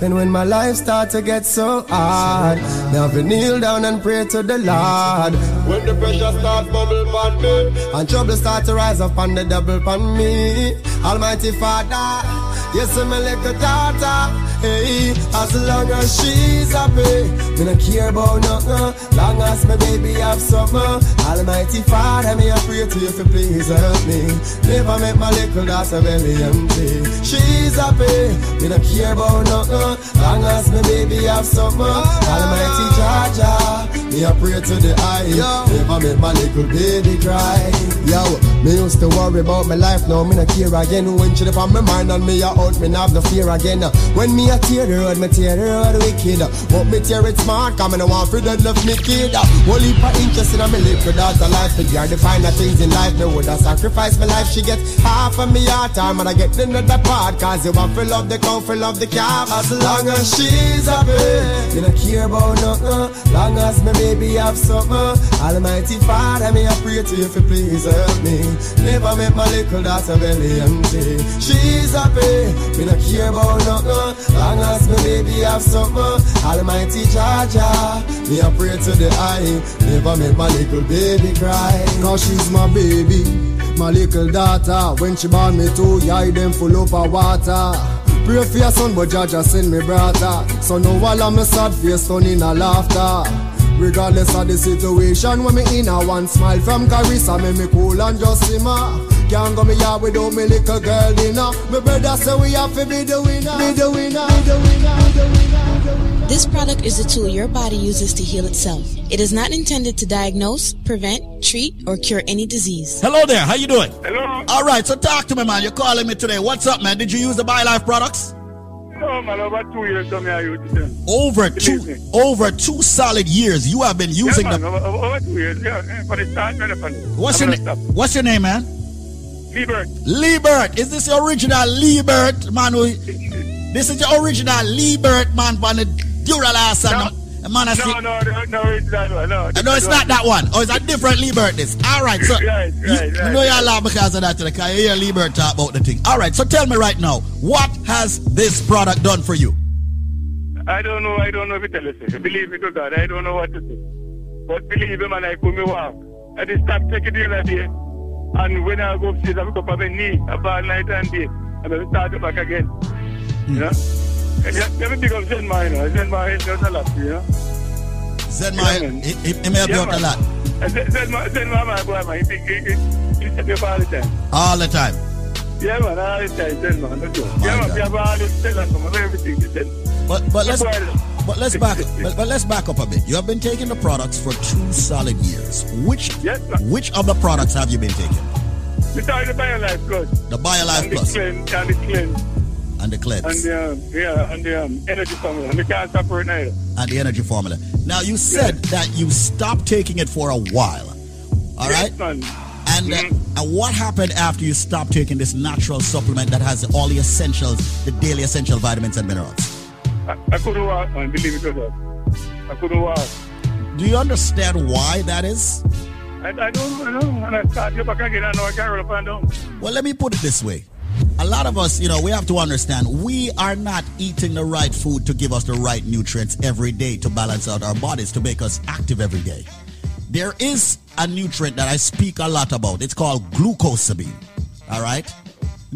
Then when my life start to get so hard, have to kneel down and pray to the Lord. When the pressure start bubble on me, and trouble start to rise up on the double on me, Almighty Father, yes, I'm a little daughter. Hey, as long as she's happy, me no care about nothing. Long as my baby have something, Almighty Father, me I pray to you for please help me. Never make my little daughter belly empty. She's happy, me no care about nothing. Long as my baby have something, Almighty Jah Jah, me I pray to the eye. Never make my little baby cry. Yo, me used to worry about my life, now me no care again. When she on my mind and me out, me no have no fear again. When me a tear the road, me tear the road wicked. But me tear it smart, come me no want for dead left me kid. Heap of interest in me little daughter life. But yeah, the finer things in life, me woulda sacrifice my life. She get half of me heart time, and I get the other part. Cause you want to love the cow, for love the calf. As long as she's happy, me no care about nothing. Long as my baby have something. Almighty Father, me I pray to you for please help me. Never make my little daughter belly empty. She's happy, me no care about nothing. Long as my baby have something. Almighty Jah Jah, me I pray to the eye. Never make my little baby cry. Cause she's my baby, my little daughter. When she born me two, yeah, them full up of water. Pray for your son, but Jah Jah send me brother. So no while I'm a sad face, son in a laughter. Regardless of the situation, when me in a one smile from Carissa, make me cool and just simmer. Can't go me yard without me little girl dinner. My brother say we have to be the winner, be the winner, be the winner, be the winner. Be the winner. This product is a tool your body uses to heal itself. It is not intended to diagnose, prevent, treat, or cure any disease. Hello there, how you doing? Hello. All right, so talk to me, man. You're calling me today. What's up, man? Did you use the BioLife products? No, man, over two years, so me I use them. Over two, over two solid years, you have been using yeah, man, them. over, over over two years, yeah. For the start, man, for What's I'm your name? What's your name, man? Liebert. Liebert. Is this your original Liebert, man? who- This is your original Liebert, man, from the Duralast and the man. I No, see- no, no, no, it's that one. No, No, it's not that one. Oh, it's a different Liebert. This. All right, so *laughs* Right, you, right, you know you're laugh because of that, because you hear Liebert talk about the thing. All right, so tell me right now, what has this product done for you? I don't know, I don't know if it tell you. Believe me to God, I don't know what to say. But believe me, man, I could me walk. I just stop taking the other day. And when I go upstairs, I pick up on my knee about night and day. And I start back again. You know? And you have to up Zen. Zen Man helps us a lot, you know? Zen Man, he, he, he may help out a lot. Zen Zen Zen Man, my boy, man, he, he, he, he set me all the time. All the time. Yeah, man, I always tell them, man. No joke. Yeah, man, we have all tell everything. But but let's but let's back *laughs* but, but let's back up a bit. You have been taking the products for two solid years. Which which of the products have you been taking? We the BioLife Plus. The BioLife and Plus The cleanse, and the cleanse. And the cleanse And the, um, yeah, and the um, energy formula. And can't stop now. and the energy formula. Now you said that you stopped taking it for a while. All right. And uh, and what happened after you stopped taking this natural supplement that has all the essentials, the daily essential vitamins and minerals? I, I couldn't walk, man, believe it or not. I couldn't walk. Do you understand why that is? I, I don't know, and I start you back again, I know I can't roll up and down. Well, let me put it this way. A lot of us, you know, we have to understand we are not eating the right food to give us the right nutrients every day to balance out our bodies, to make us active every day. There is a nutrient that I speak a lot about. It's called glucosamine. All right?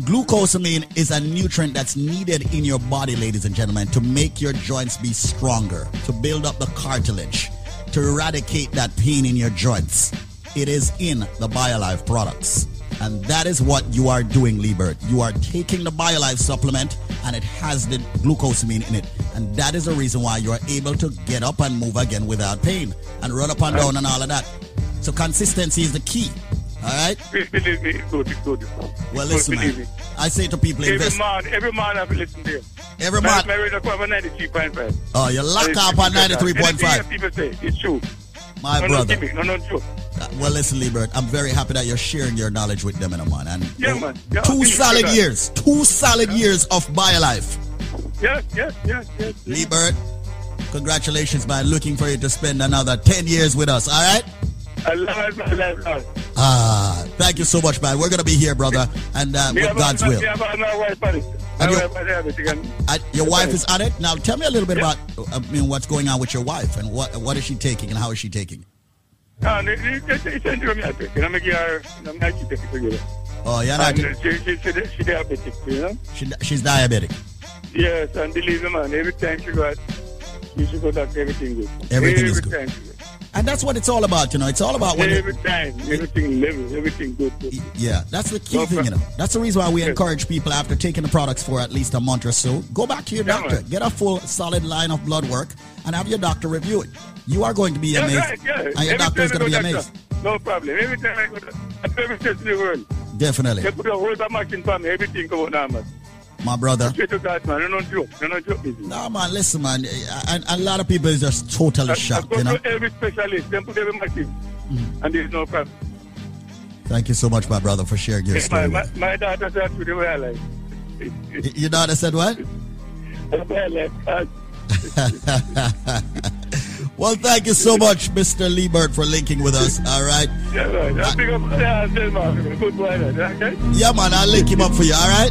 Glucosamine is a nutrient that's needed in your body, ladies and gentlemen, to make your joints be stronger, to build up the cartilage, to eradicate that pain in your joints. It is in the BioLife products. And that is what you are doing, Liebert. You are taking the BioLife supplement and it has the glucosamine in it. And that is the reason why you are able to get up and move again without pain and run up and down and all of that. So consistency is the key. All right? Believe me, it's good, it's good. Well, listen, man. I say to people, Every invest. man, every man have to listen to you. Every man- My radio come on 93.5. Oh, you lock up on Anything 93.5. people say, it's true. My no, brother. No, no, no, joke. Uh, Well, listen, Liebert, I'm very happy that you're sharing your knowledge with them, and man. And Yeah, man. Yeah, two solid years, two solid years of my BioLife. Yes, yes, yes, yes. Liebert, congratulations, man. Looking for you to spend another 10 years with us, all right? I love my life, Lord. Ah, thank you so much, man. We're going to be here, brother, and uh, with God's will. me have a- my wife on it. My And your- wife and- Uh, your wife is on it. Now, tell me a little bit about I mean, what's going on with your wife and what what is she taking and how is she taking? It. Oh, yeah, not- she, she, she, she diabetic, you know? She, she's diabetic. Yes, and believe me, man, every time she got, she should go doctor, everything good. Everything every is good. Time she go. And that's what it's all about, you know. It's all about when every time, everything level, everything good. Yeah, that's the key No thing, you know. That's the reason why we encourage people after taking the products for at least a month or so, go back to your Yeah, doctor, man. get a full solid line of blood work, and have your doctor review it. You are going to be amazed, right, yeah. and your Every doctor is going to be amazed. No problem. Every time I go to every test in the world, Definitely, they put a whole machine for me, everything come out normal. My brother. Straight to God, man. No, no joke. No, no joke. business. Man, listen, man. A, a lot of people is just totally I shocked, go you know. to every specialist, then put every machine, mm. and there's no problem. Thank you so much, my brother, for sharing your my, story. my, with my daughter said to the way I like. Your daughter said what? *laughs* I *laughs* well, thank you so much, Mr. Liebert, for linking with us. All right. Yeah, right. I pick up, yeah, tell man, good boy, okay? Yeah, man, I'll link him up for you. All right.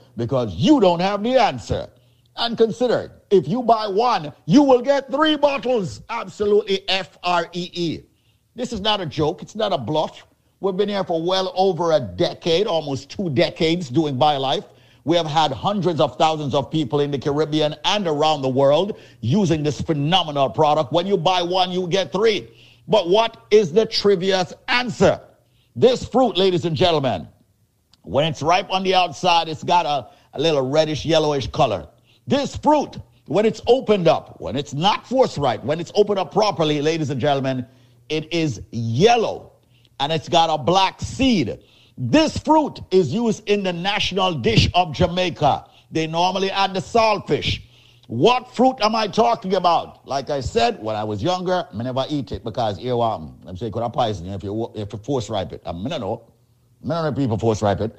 Because you don't have the answer. And consider, if you buy one, you will get three bottles. Absolutely F R E E. This is not a joke, it's not a bluff. We've been here for well over a decade, almost two decades doing BioLife. We have had hundreds of thousands of people in the Caribbean and around the world using this phenomenal product. When you buy one, you get three. But what is the trivia's answer? This fruit, ladies and gentlemen, when it's ripe on the outside, it's got a, a little reddish, yellowish color. This fruit, when it's opened up, when it's not force ripe, when it's opened up properly, ladies and gentlemen, it is yellow and it's got a black seed. This fruit is used in the national dish of Jamaica. They normally add the saltfish. What fruit am I talking about? Like I said, when I was younger, I never eat it because here um, I'm saying could I poison you if you if you force ripe it. I mean, I know. None of people force ripe it.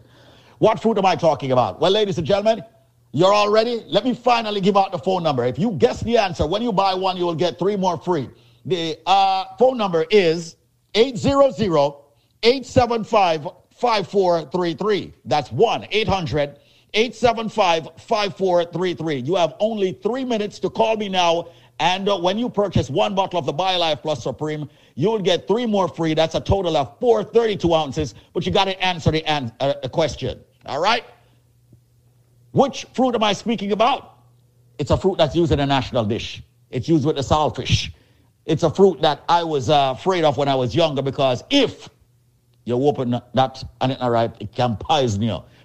What fruit am I talking about? Well, ladies and gentlemen, you're all ready? Let me finally give out the phone number. If you guess the answer, when you buy one, you will get three more free. The uh, phone number is 800 875 5433. That's 1 800 875 5433. You have only three minutes to call me now. And uh, when you purchase one bottle of the BioLife Plus Supreme, you will get three more free. That's a total of 432 ounces. But you got to answer the, an- uh, question. All right? Which fruit am I speaking about? It's a fruit that's used in a national dish. It's used with the saltfish. It's a fruit that I was uh, afraid of when I was younger because if you open that and it's not ripe, it can poison you.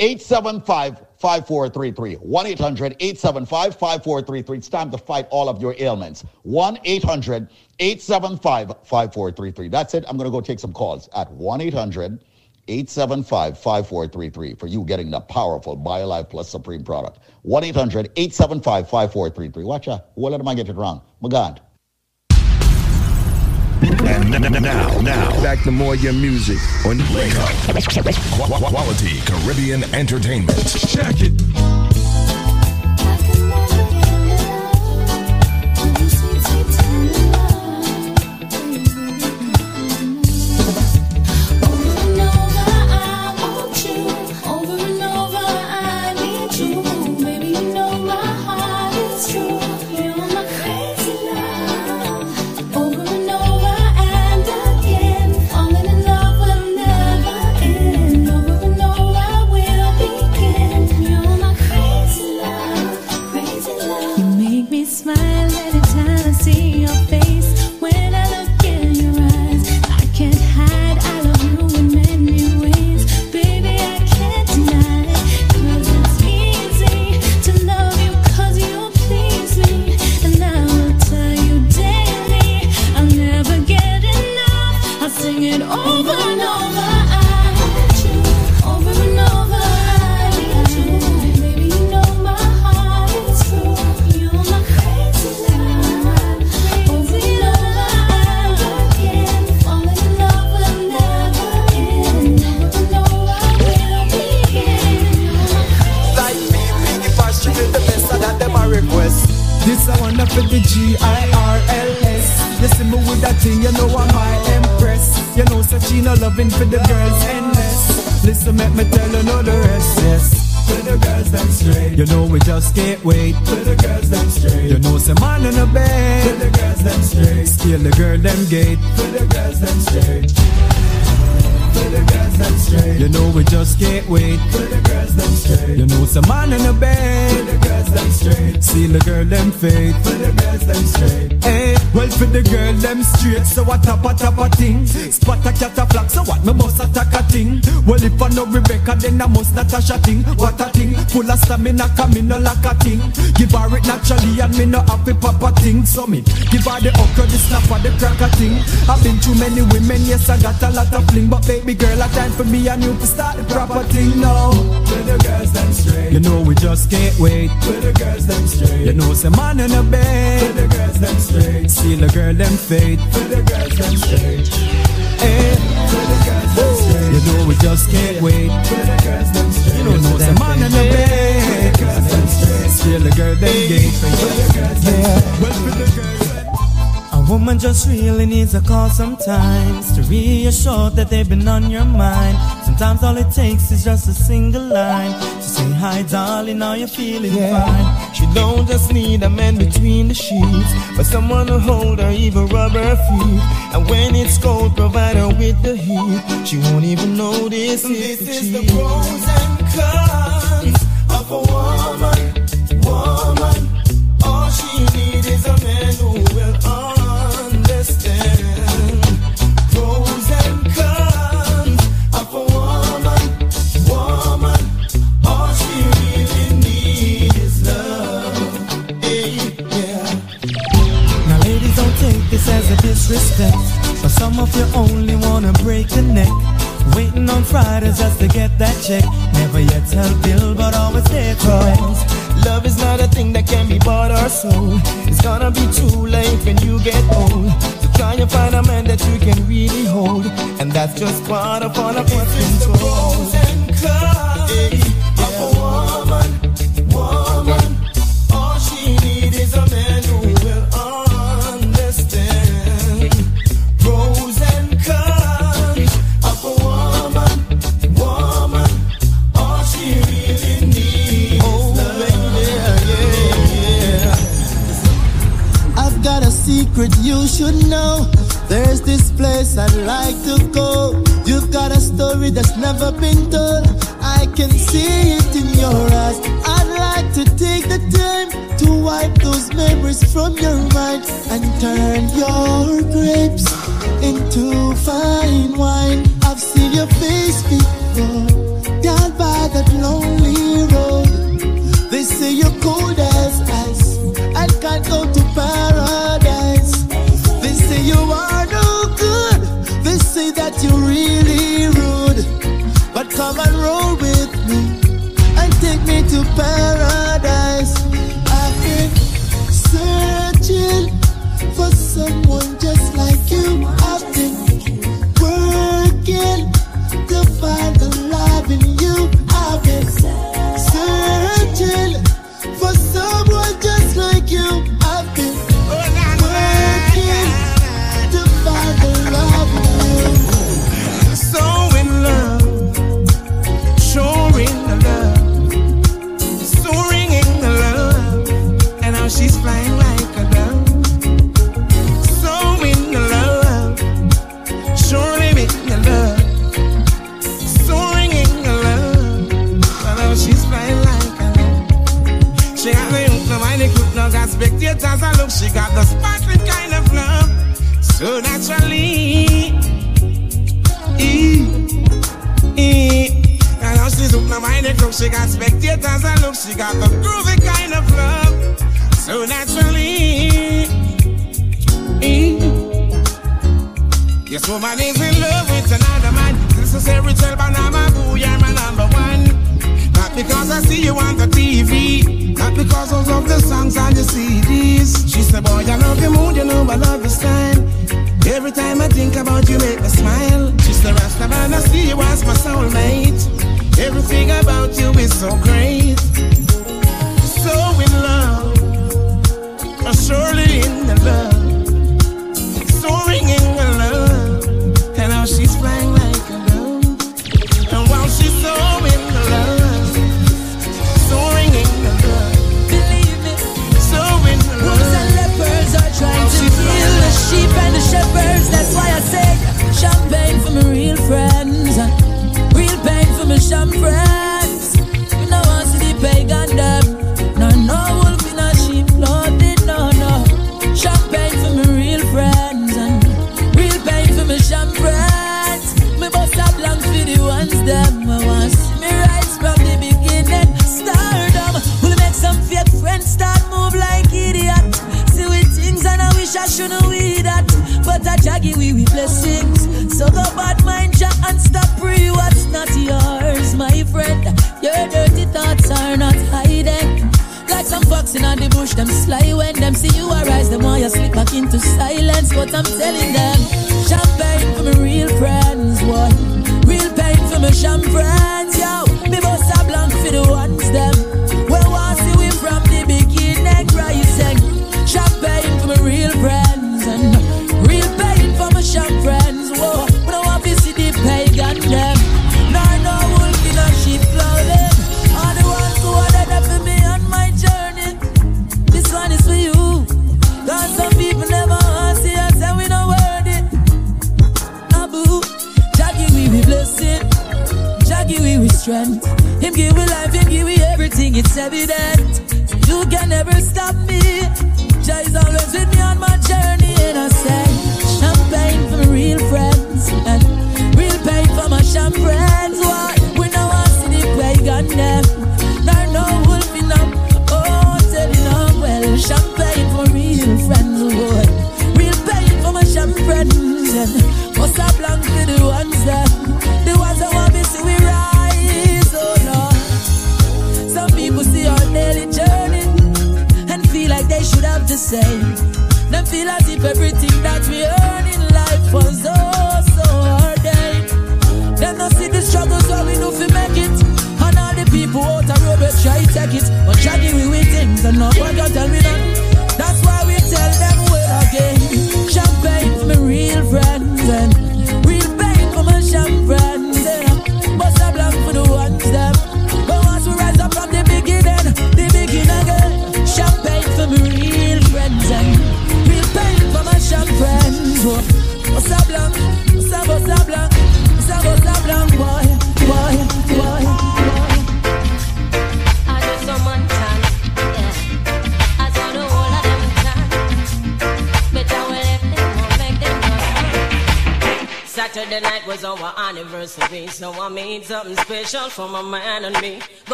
875 5433. 1 800 875 5433. It's time to fight all of your ailments. 1 800 875 5433. That's it. I'm going to go take some calls at 1 800 875 5433 for you getting the powerful BioLife Plus Supreme product. 1 800 875 5433. Watch out. Who let I get it wrong? My God. And n- n- now, now, back to more your music on Wake Up. Qu- qu- Quality Caribbean Entertainment. Check it. Thing, you know I'm my empress. You know, so she no loving for the girls endless. Listen, make me tell you know the rest, yes. For the girls them straight. You know we just can't wait. For the girls them straight. You know some man in the bed. For the girls them straight. Steal the girl them gate. For the girls them straight. You know we just can't wait. The straight. You know some man in the bed. The straight. Seal the girl them. For the straight. Hey, well for the girl them straight. So what tap a tap a thing. Spot a cat a flock. So what me must attack a thing. Well if I know Rebecca then I must Natasha thing. What a thing. Full of stamina come in no like a thing. Give her it naturally and me no happy papa thing. So me give her the okra, the snapper, the cracker thing. I've been too many women, yes I got a lot of fling, but baby girl, a time for me and you to start the proper thing now. For the girls them straight. You know we just can't wait. For the girls them straight. You know some man in the bed. For the girls them straight. See the girl them fade. For the girls them straight. Eh. Hey. For the girls them straight. You know we just can't wait. For the girls them straight. You know some man in the bed. For the girls them straight. Steal the girl them gate. For the girls them straight. Well for the girls A woman just really needs a call sometimes to reassure that they've been on your mind. Sometimes all it takes is just a single line to say, Hi, darling, are you feeling fine? She don't just need a man between the sheets, but someone to hold her, even rub her feet. And when it's cold, provide her with the heat. She won't even notice This is the pros and cons of a woman. Disrespect, but some of you only wanna break the neck. Waiting on Fridays just to get that check. Never yet tell Bill, but always there to rest. Love is not a thing that can be bought or sold. It's gonna be too late when you get old. So try and find a man that you can really hold. And that's just part of all of what's control. Hey, secret you should know. There's this place I'd like to go. You've got a story that's never been told. I can see it in your eyes. I'd like to take the time to wipe those memories from your mind and turn your grapes into fine wine. I've seen your face before, down by that lonely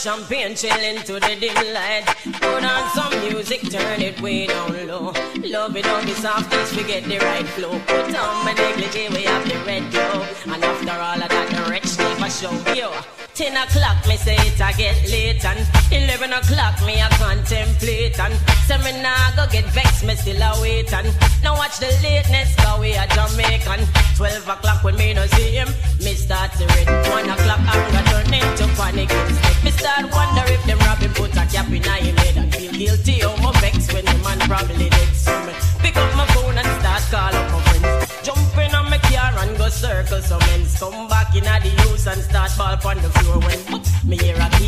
champagne chilling to the dim light. inna the use and start ball on the floor when me hear a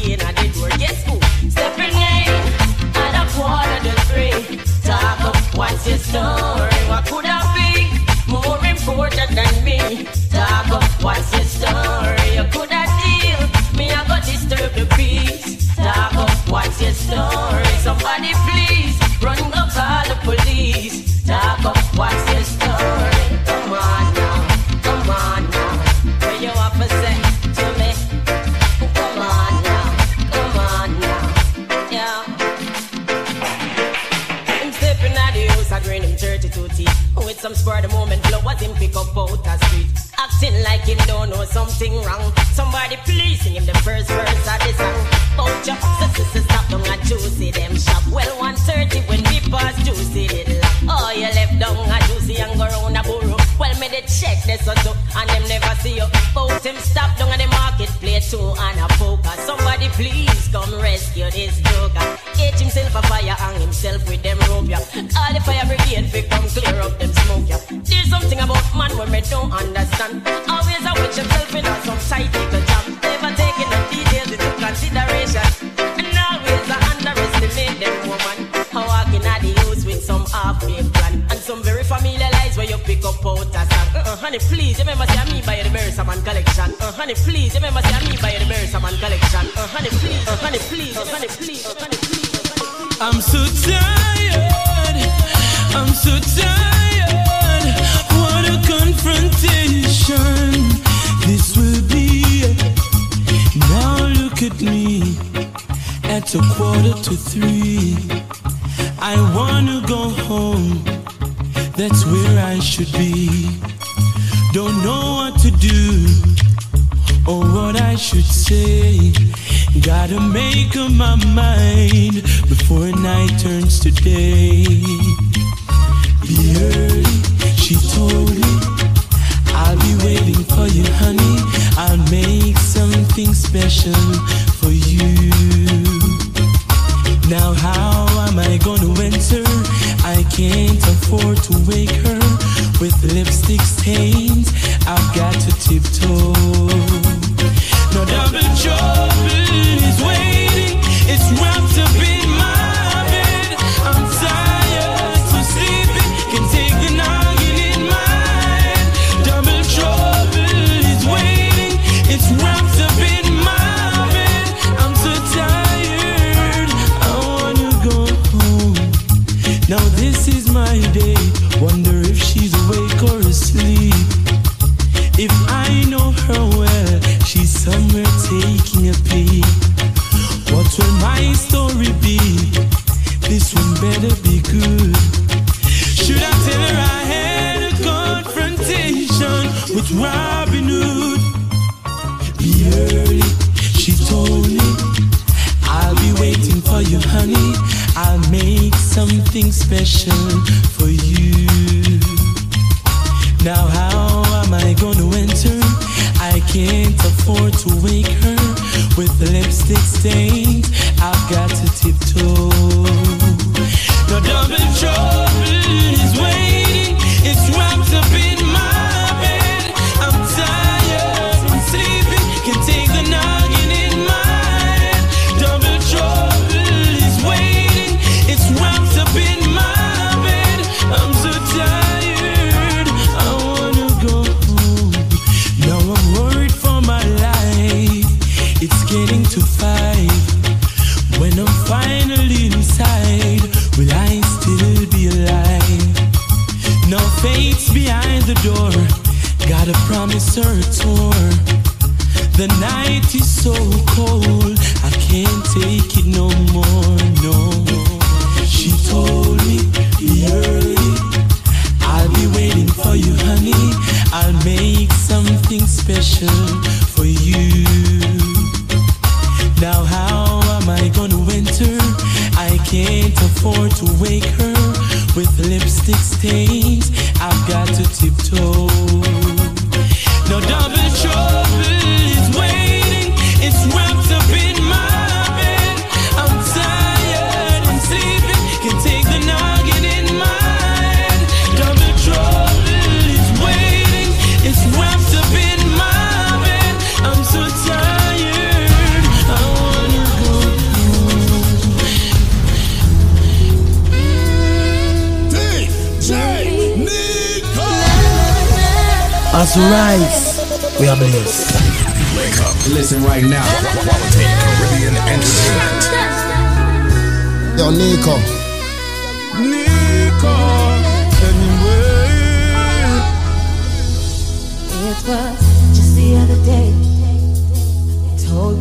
to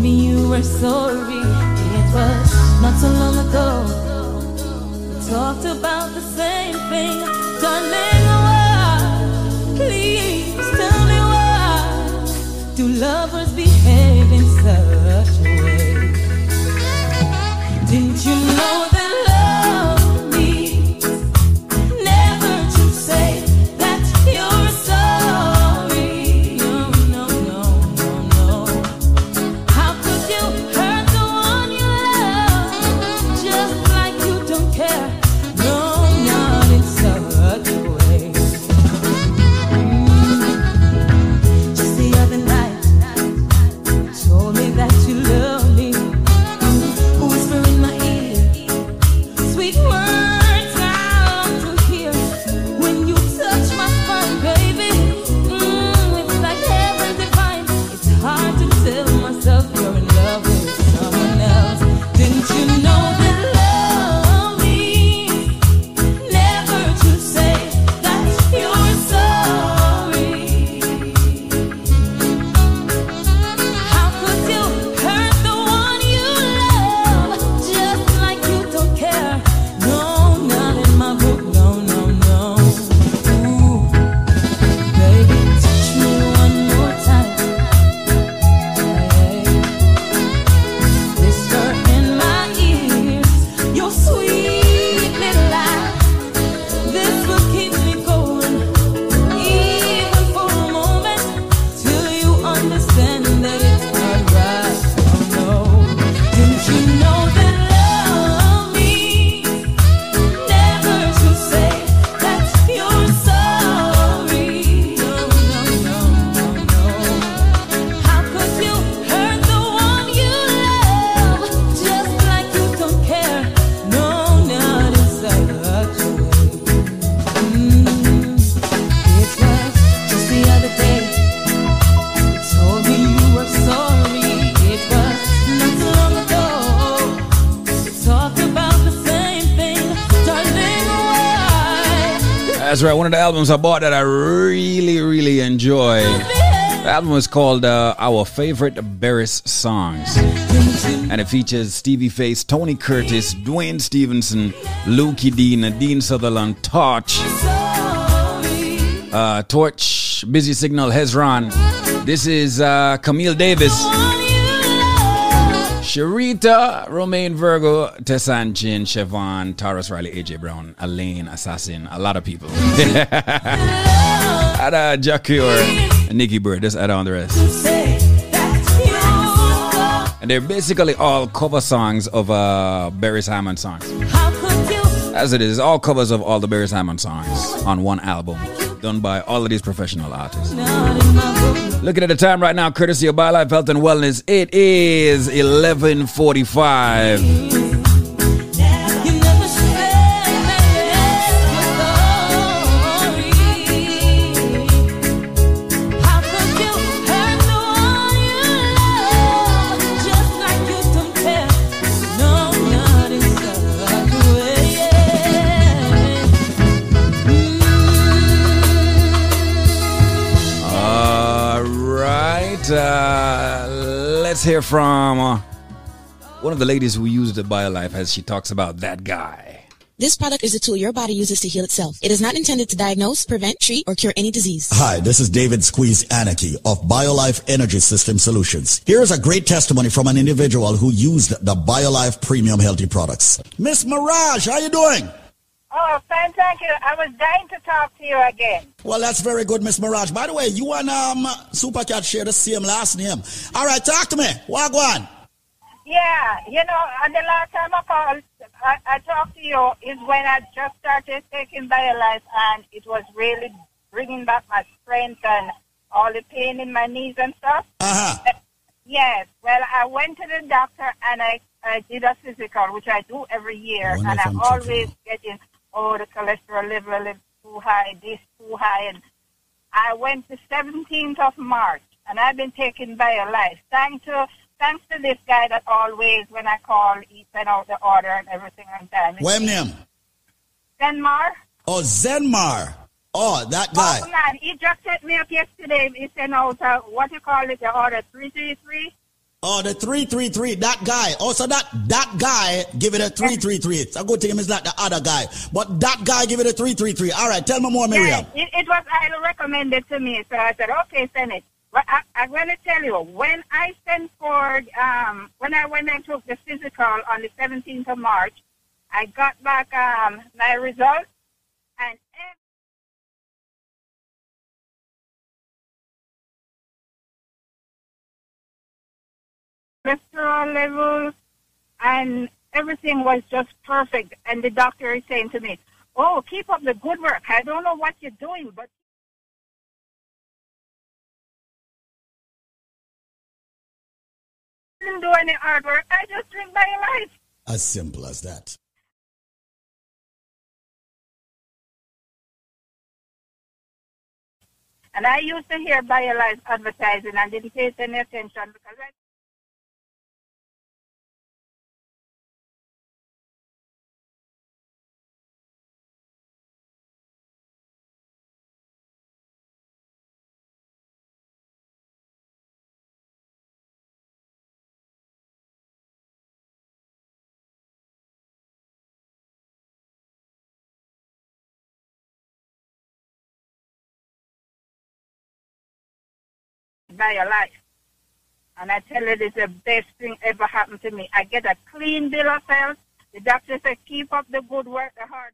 me you were sorry. It was not so long ago. We talked about the same thing, darling. Why? Please tell me why do lovers behave in such a way? Didn't you know that? Of the albums I bought that I really, really enjoy. The album is called uh, Our Favorite Beres Songs. And it features Stevie Face, Tony Curtis, Dwayne Stephenson, Lukey Dean, Dean Sutherland, Torch, uh, Torch, Busy Signal, Hezron. This is uh, Camille Davis. Sharita, Romain Virgo, Tessanne Chin, Siobhan, Tarrus Riley, AJ Brown, Elaine, Assassin, a lot of people. *laughs* Add uh, Jah Cure, Nikki Burt, just add on the rest. And they're basically all cover songs of uh, Beres Hammond songs. As it is, all covers of all the Beres Hammond songs on one album, done by all of these professional artists. Looking at the time right now, courtesy of BioLife Health and Wellness, it is 1145. Let's hear from uh, one of the ladies who used the BioLife as she talks about that guy. This product is a tool your body uses to heal itself. It is not intended to diagnose, prevent, treat, or cure any disease. Hi, this is David Squeeze Anarchy of BioLife Energy System Solutions. Here's a great testimony from an individual who used the BioLife Premium Healthy products. Miss Maragh, how you doing? Oh, fine, thank you. I was dying to talk to you again. Well, that's very good, Miss Maragh. By the way, you and um, Supercat share the same last name. All right, talk to me. Wagwan. Yeah, you know, and the last time I called, I, I talked to you is when I just started taking BioLife and it was really bringing back my strength and all the pain in my knees and stuff. Uh-huh. Yes, well, I went to the doctor and I, I did a physical, which I do every year, and I'm always getting, oh, the cholesterol level is too high, this too high, and I went the 17th of March, and I've been taken by a BioLife. Thanks to thanks to this guy that always, when I call, he send out the order and everything on time. What name? Zenmar? Oh, Zenmar. Oh, that guy. Oh, man, he just set me up yesterday. He sent out, uh, what you call it, the order 333. Oh, the 333, that guy. Also, that that guy give it a 333. It's a good thing it's not the other guy. But that guy give it a 333. All right, tell me more, Miriam. Yes, it, it was highly recommended to me, so I said, okay, send it. Well, I, I'm going to tell you, when I sent for, um, when I went and took the physical on the 17th of March, I got back um, my results, and cholesterol levels and everything was just perfect. And the doctor is saying to me, "Oh, keep up the good work. I don't know what you're doing, but." I Didn't do any hard work. I just drink my life. As simple as that. And I used to hear BioLife advertising and didn't pay any attention because I BioLife. And I tell you, it's the best thing ever happened to me. I get a clean bill of health. The doctor said, keep up the good work, the hard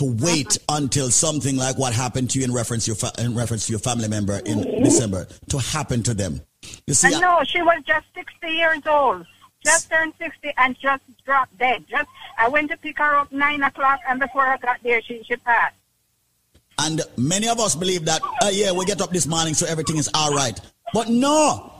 to wait *laughs* until something like what happened to you in reference to your, fa- in reference to your family member in December to happen to them. You see, I she was just 60 years old, just turned 60 and just dropped dead. Just I went to pick her up nine o'clock, and before I got there, she she passed. And many of us believe that, uh, yeah, we get up this morning so everything is all right. But no,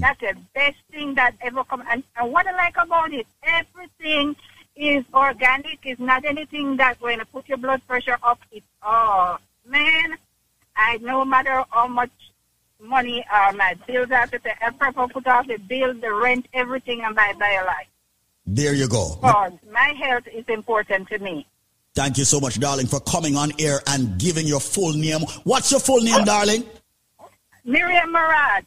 That's the best thing that ever come. And, and what I like about it, everything is organic. It's not anything that's going to put your blood pressure up. It's oh man, I no matter how much money uh, my bills have to pay, I prefer put off the bill, the rent, everything, and buy BioLife. There you go. Because my health is important to me. Thank you so much, darling, for coming on air and giving your full name. What's your full name, darling? Miriam Murad.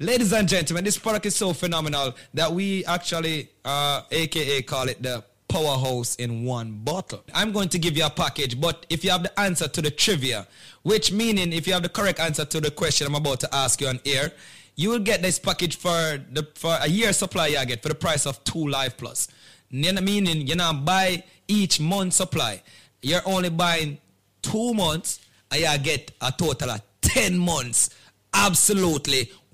Ladies and gentlemen, this product is so phenomenal that we actually, uh, aka call it the powerhouse in one bottle. I'm going to give you a package, but if you have the answer to the trivia, which meaning if you have the correct answer to the question I'm about to ask you on air, you will get this package for the for a year supply you get for the price of two Life Plus. Meaning you now buy each month supply. You're only buying two months and you get a total of 10 months absolutely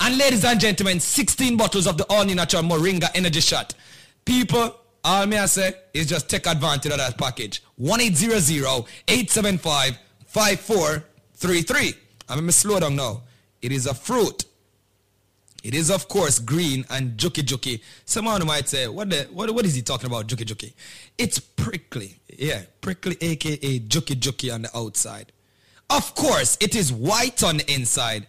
And ladies and gentlemen, 16 bottles of the all natural Moringa energy shot. People, all me I say is just take advantage of that package. 1-800-875-5433. I'm going to slow down now. It is a fruit. It is, of course, green and juky juky. Someone might say, what, the, what, what is he talking about, juky juky? It's prickly. Yeah, prickly, aka juky juky on the outside. Of course, it is white on the inside.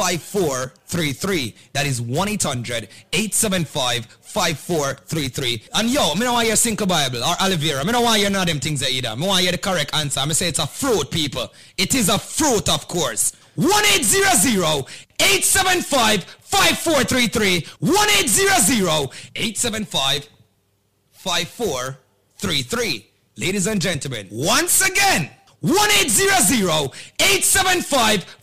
1-800-875-5433. That is 1-800-875-5433. And yo, me don't want your Bible or aloe vera. Me don't want your none of them things either. Me want hear the correct answer. Me say it's a fruit, people. It is a fruit, of course. 1-800-875-5433. 1-800-875-5433. Ladies and gentlemen, once again, 1-800-875-5433.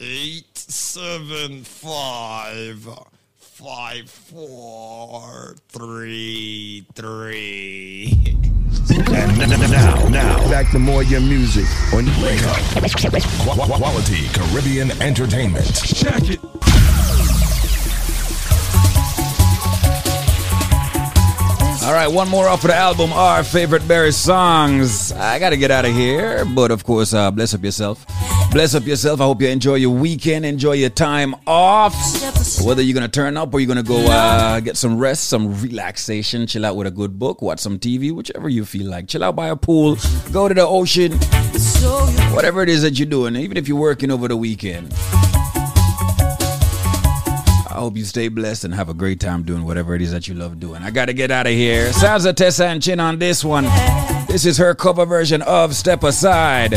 eight zero zero eight seven five five four three three. And n- n- now, now, back to more your music on Wake Up. Qu- Quality Caribbean Entertainment. Check it. All right, one more off of the album, Our Favorite Beres Songs. I got to get out of here, but of course, uh, bless up yourself. Bless up yourself. I hope you enjoy your weekend, enjoy your time off. Whether you're going to turn up or you're going to go uh, get some rest, some relaxation, chill out with a good book, watch some TV, whichever you feel like. Chill out by a pool, go to the ocean, whatever it is that you're doing, even if you're working over the weekend. I hope you stay blessed and have a great time doing whatever it is that you love doing. I gotta get out of here. Sounds of Tessanne Chin on this one. This is her cover version of Step Aside.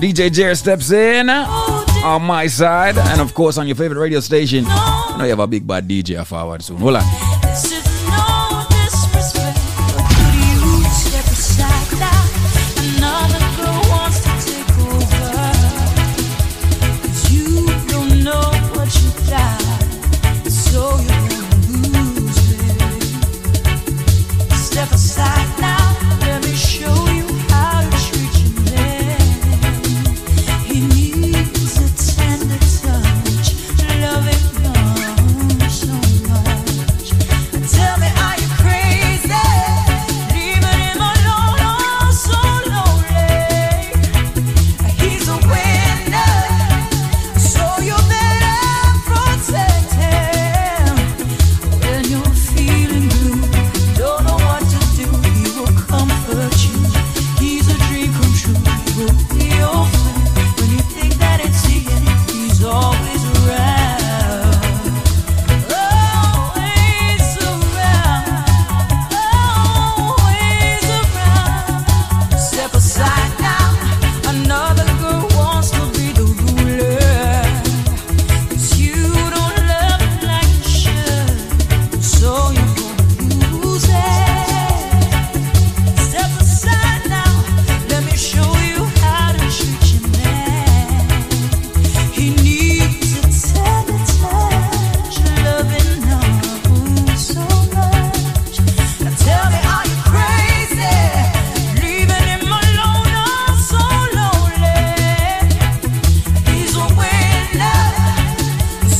DJ Jer steps in uh, on my side, and of course on your favorite radio station. You know you have a big bad DJ forward soon. Hold on.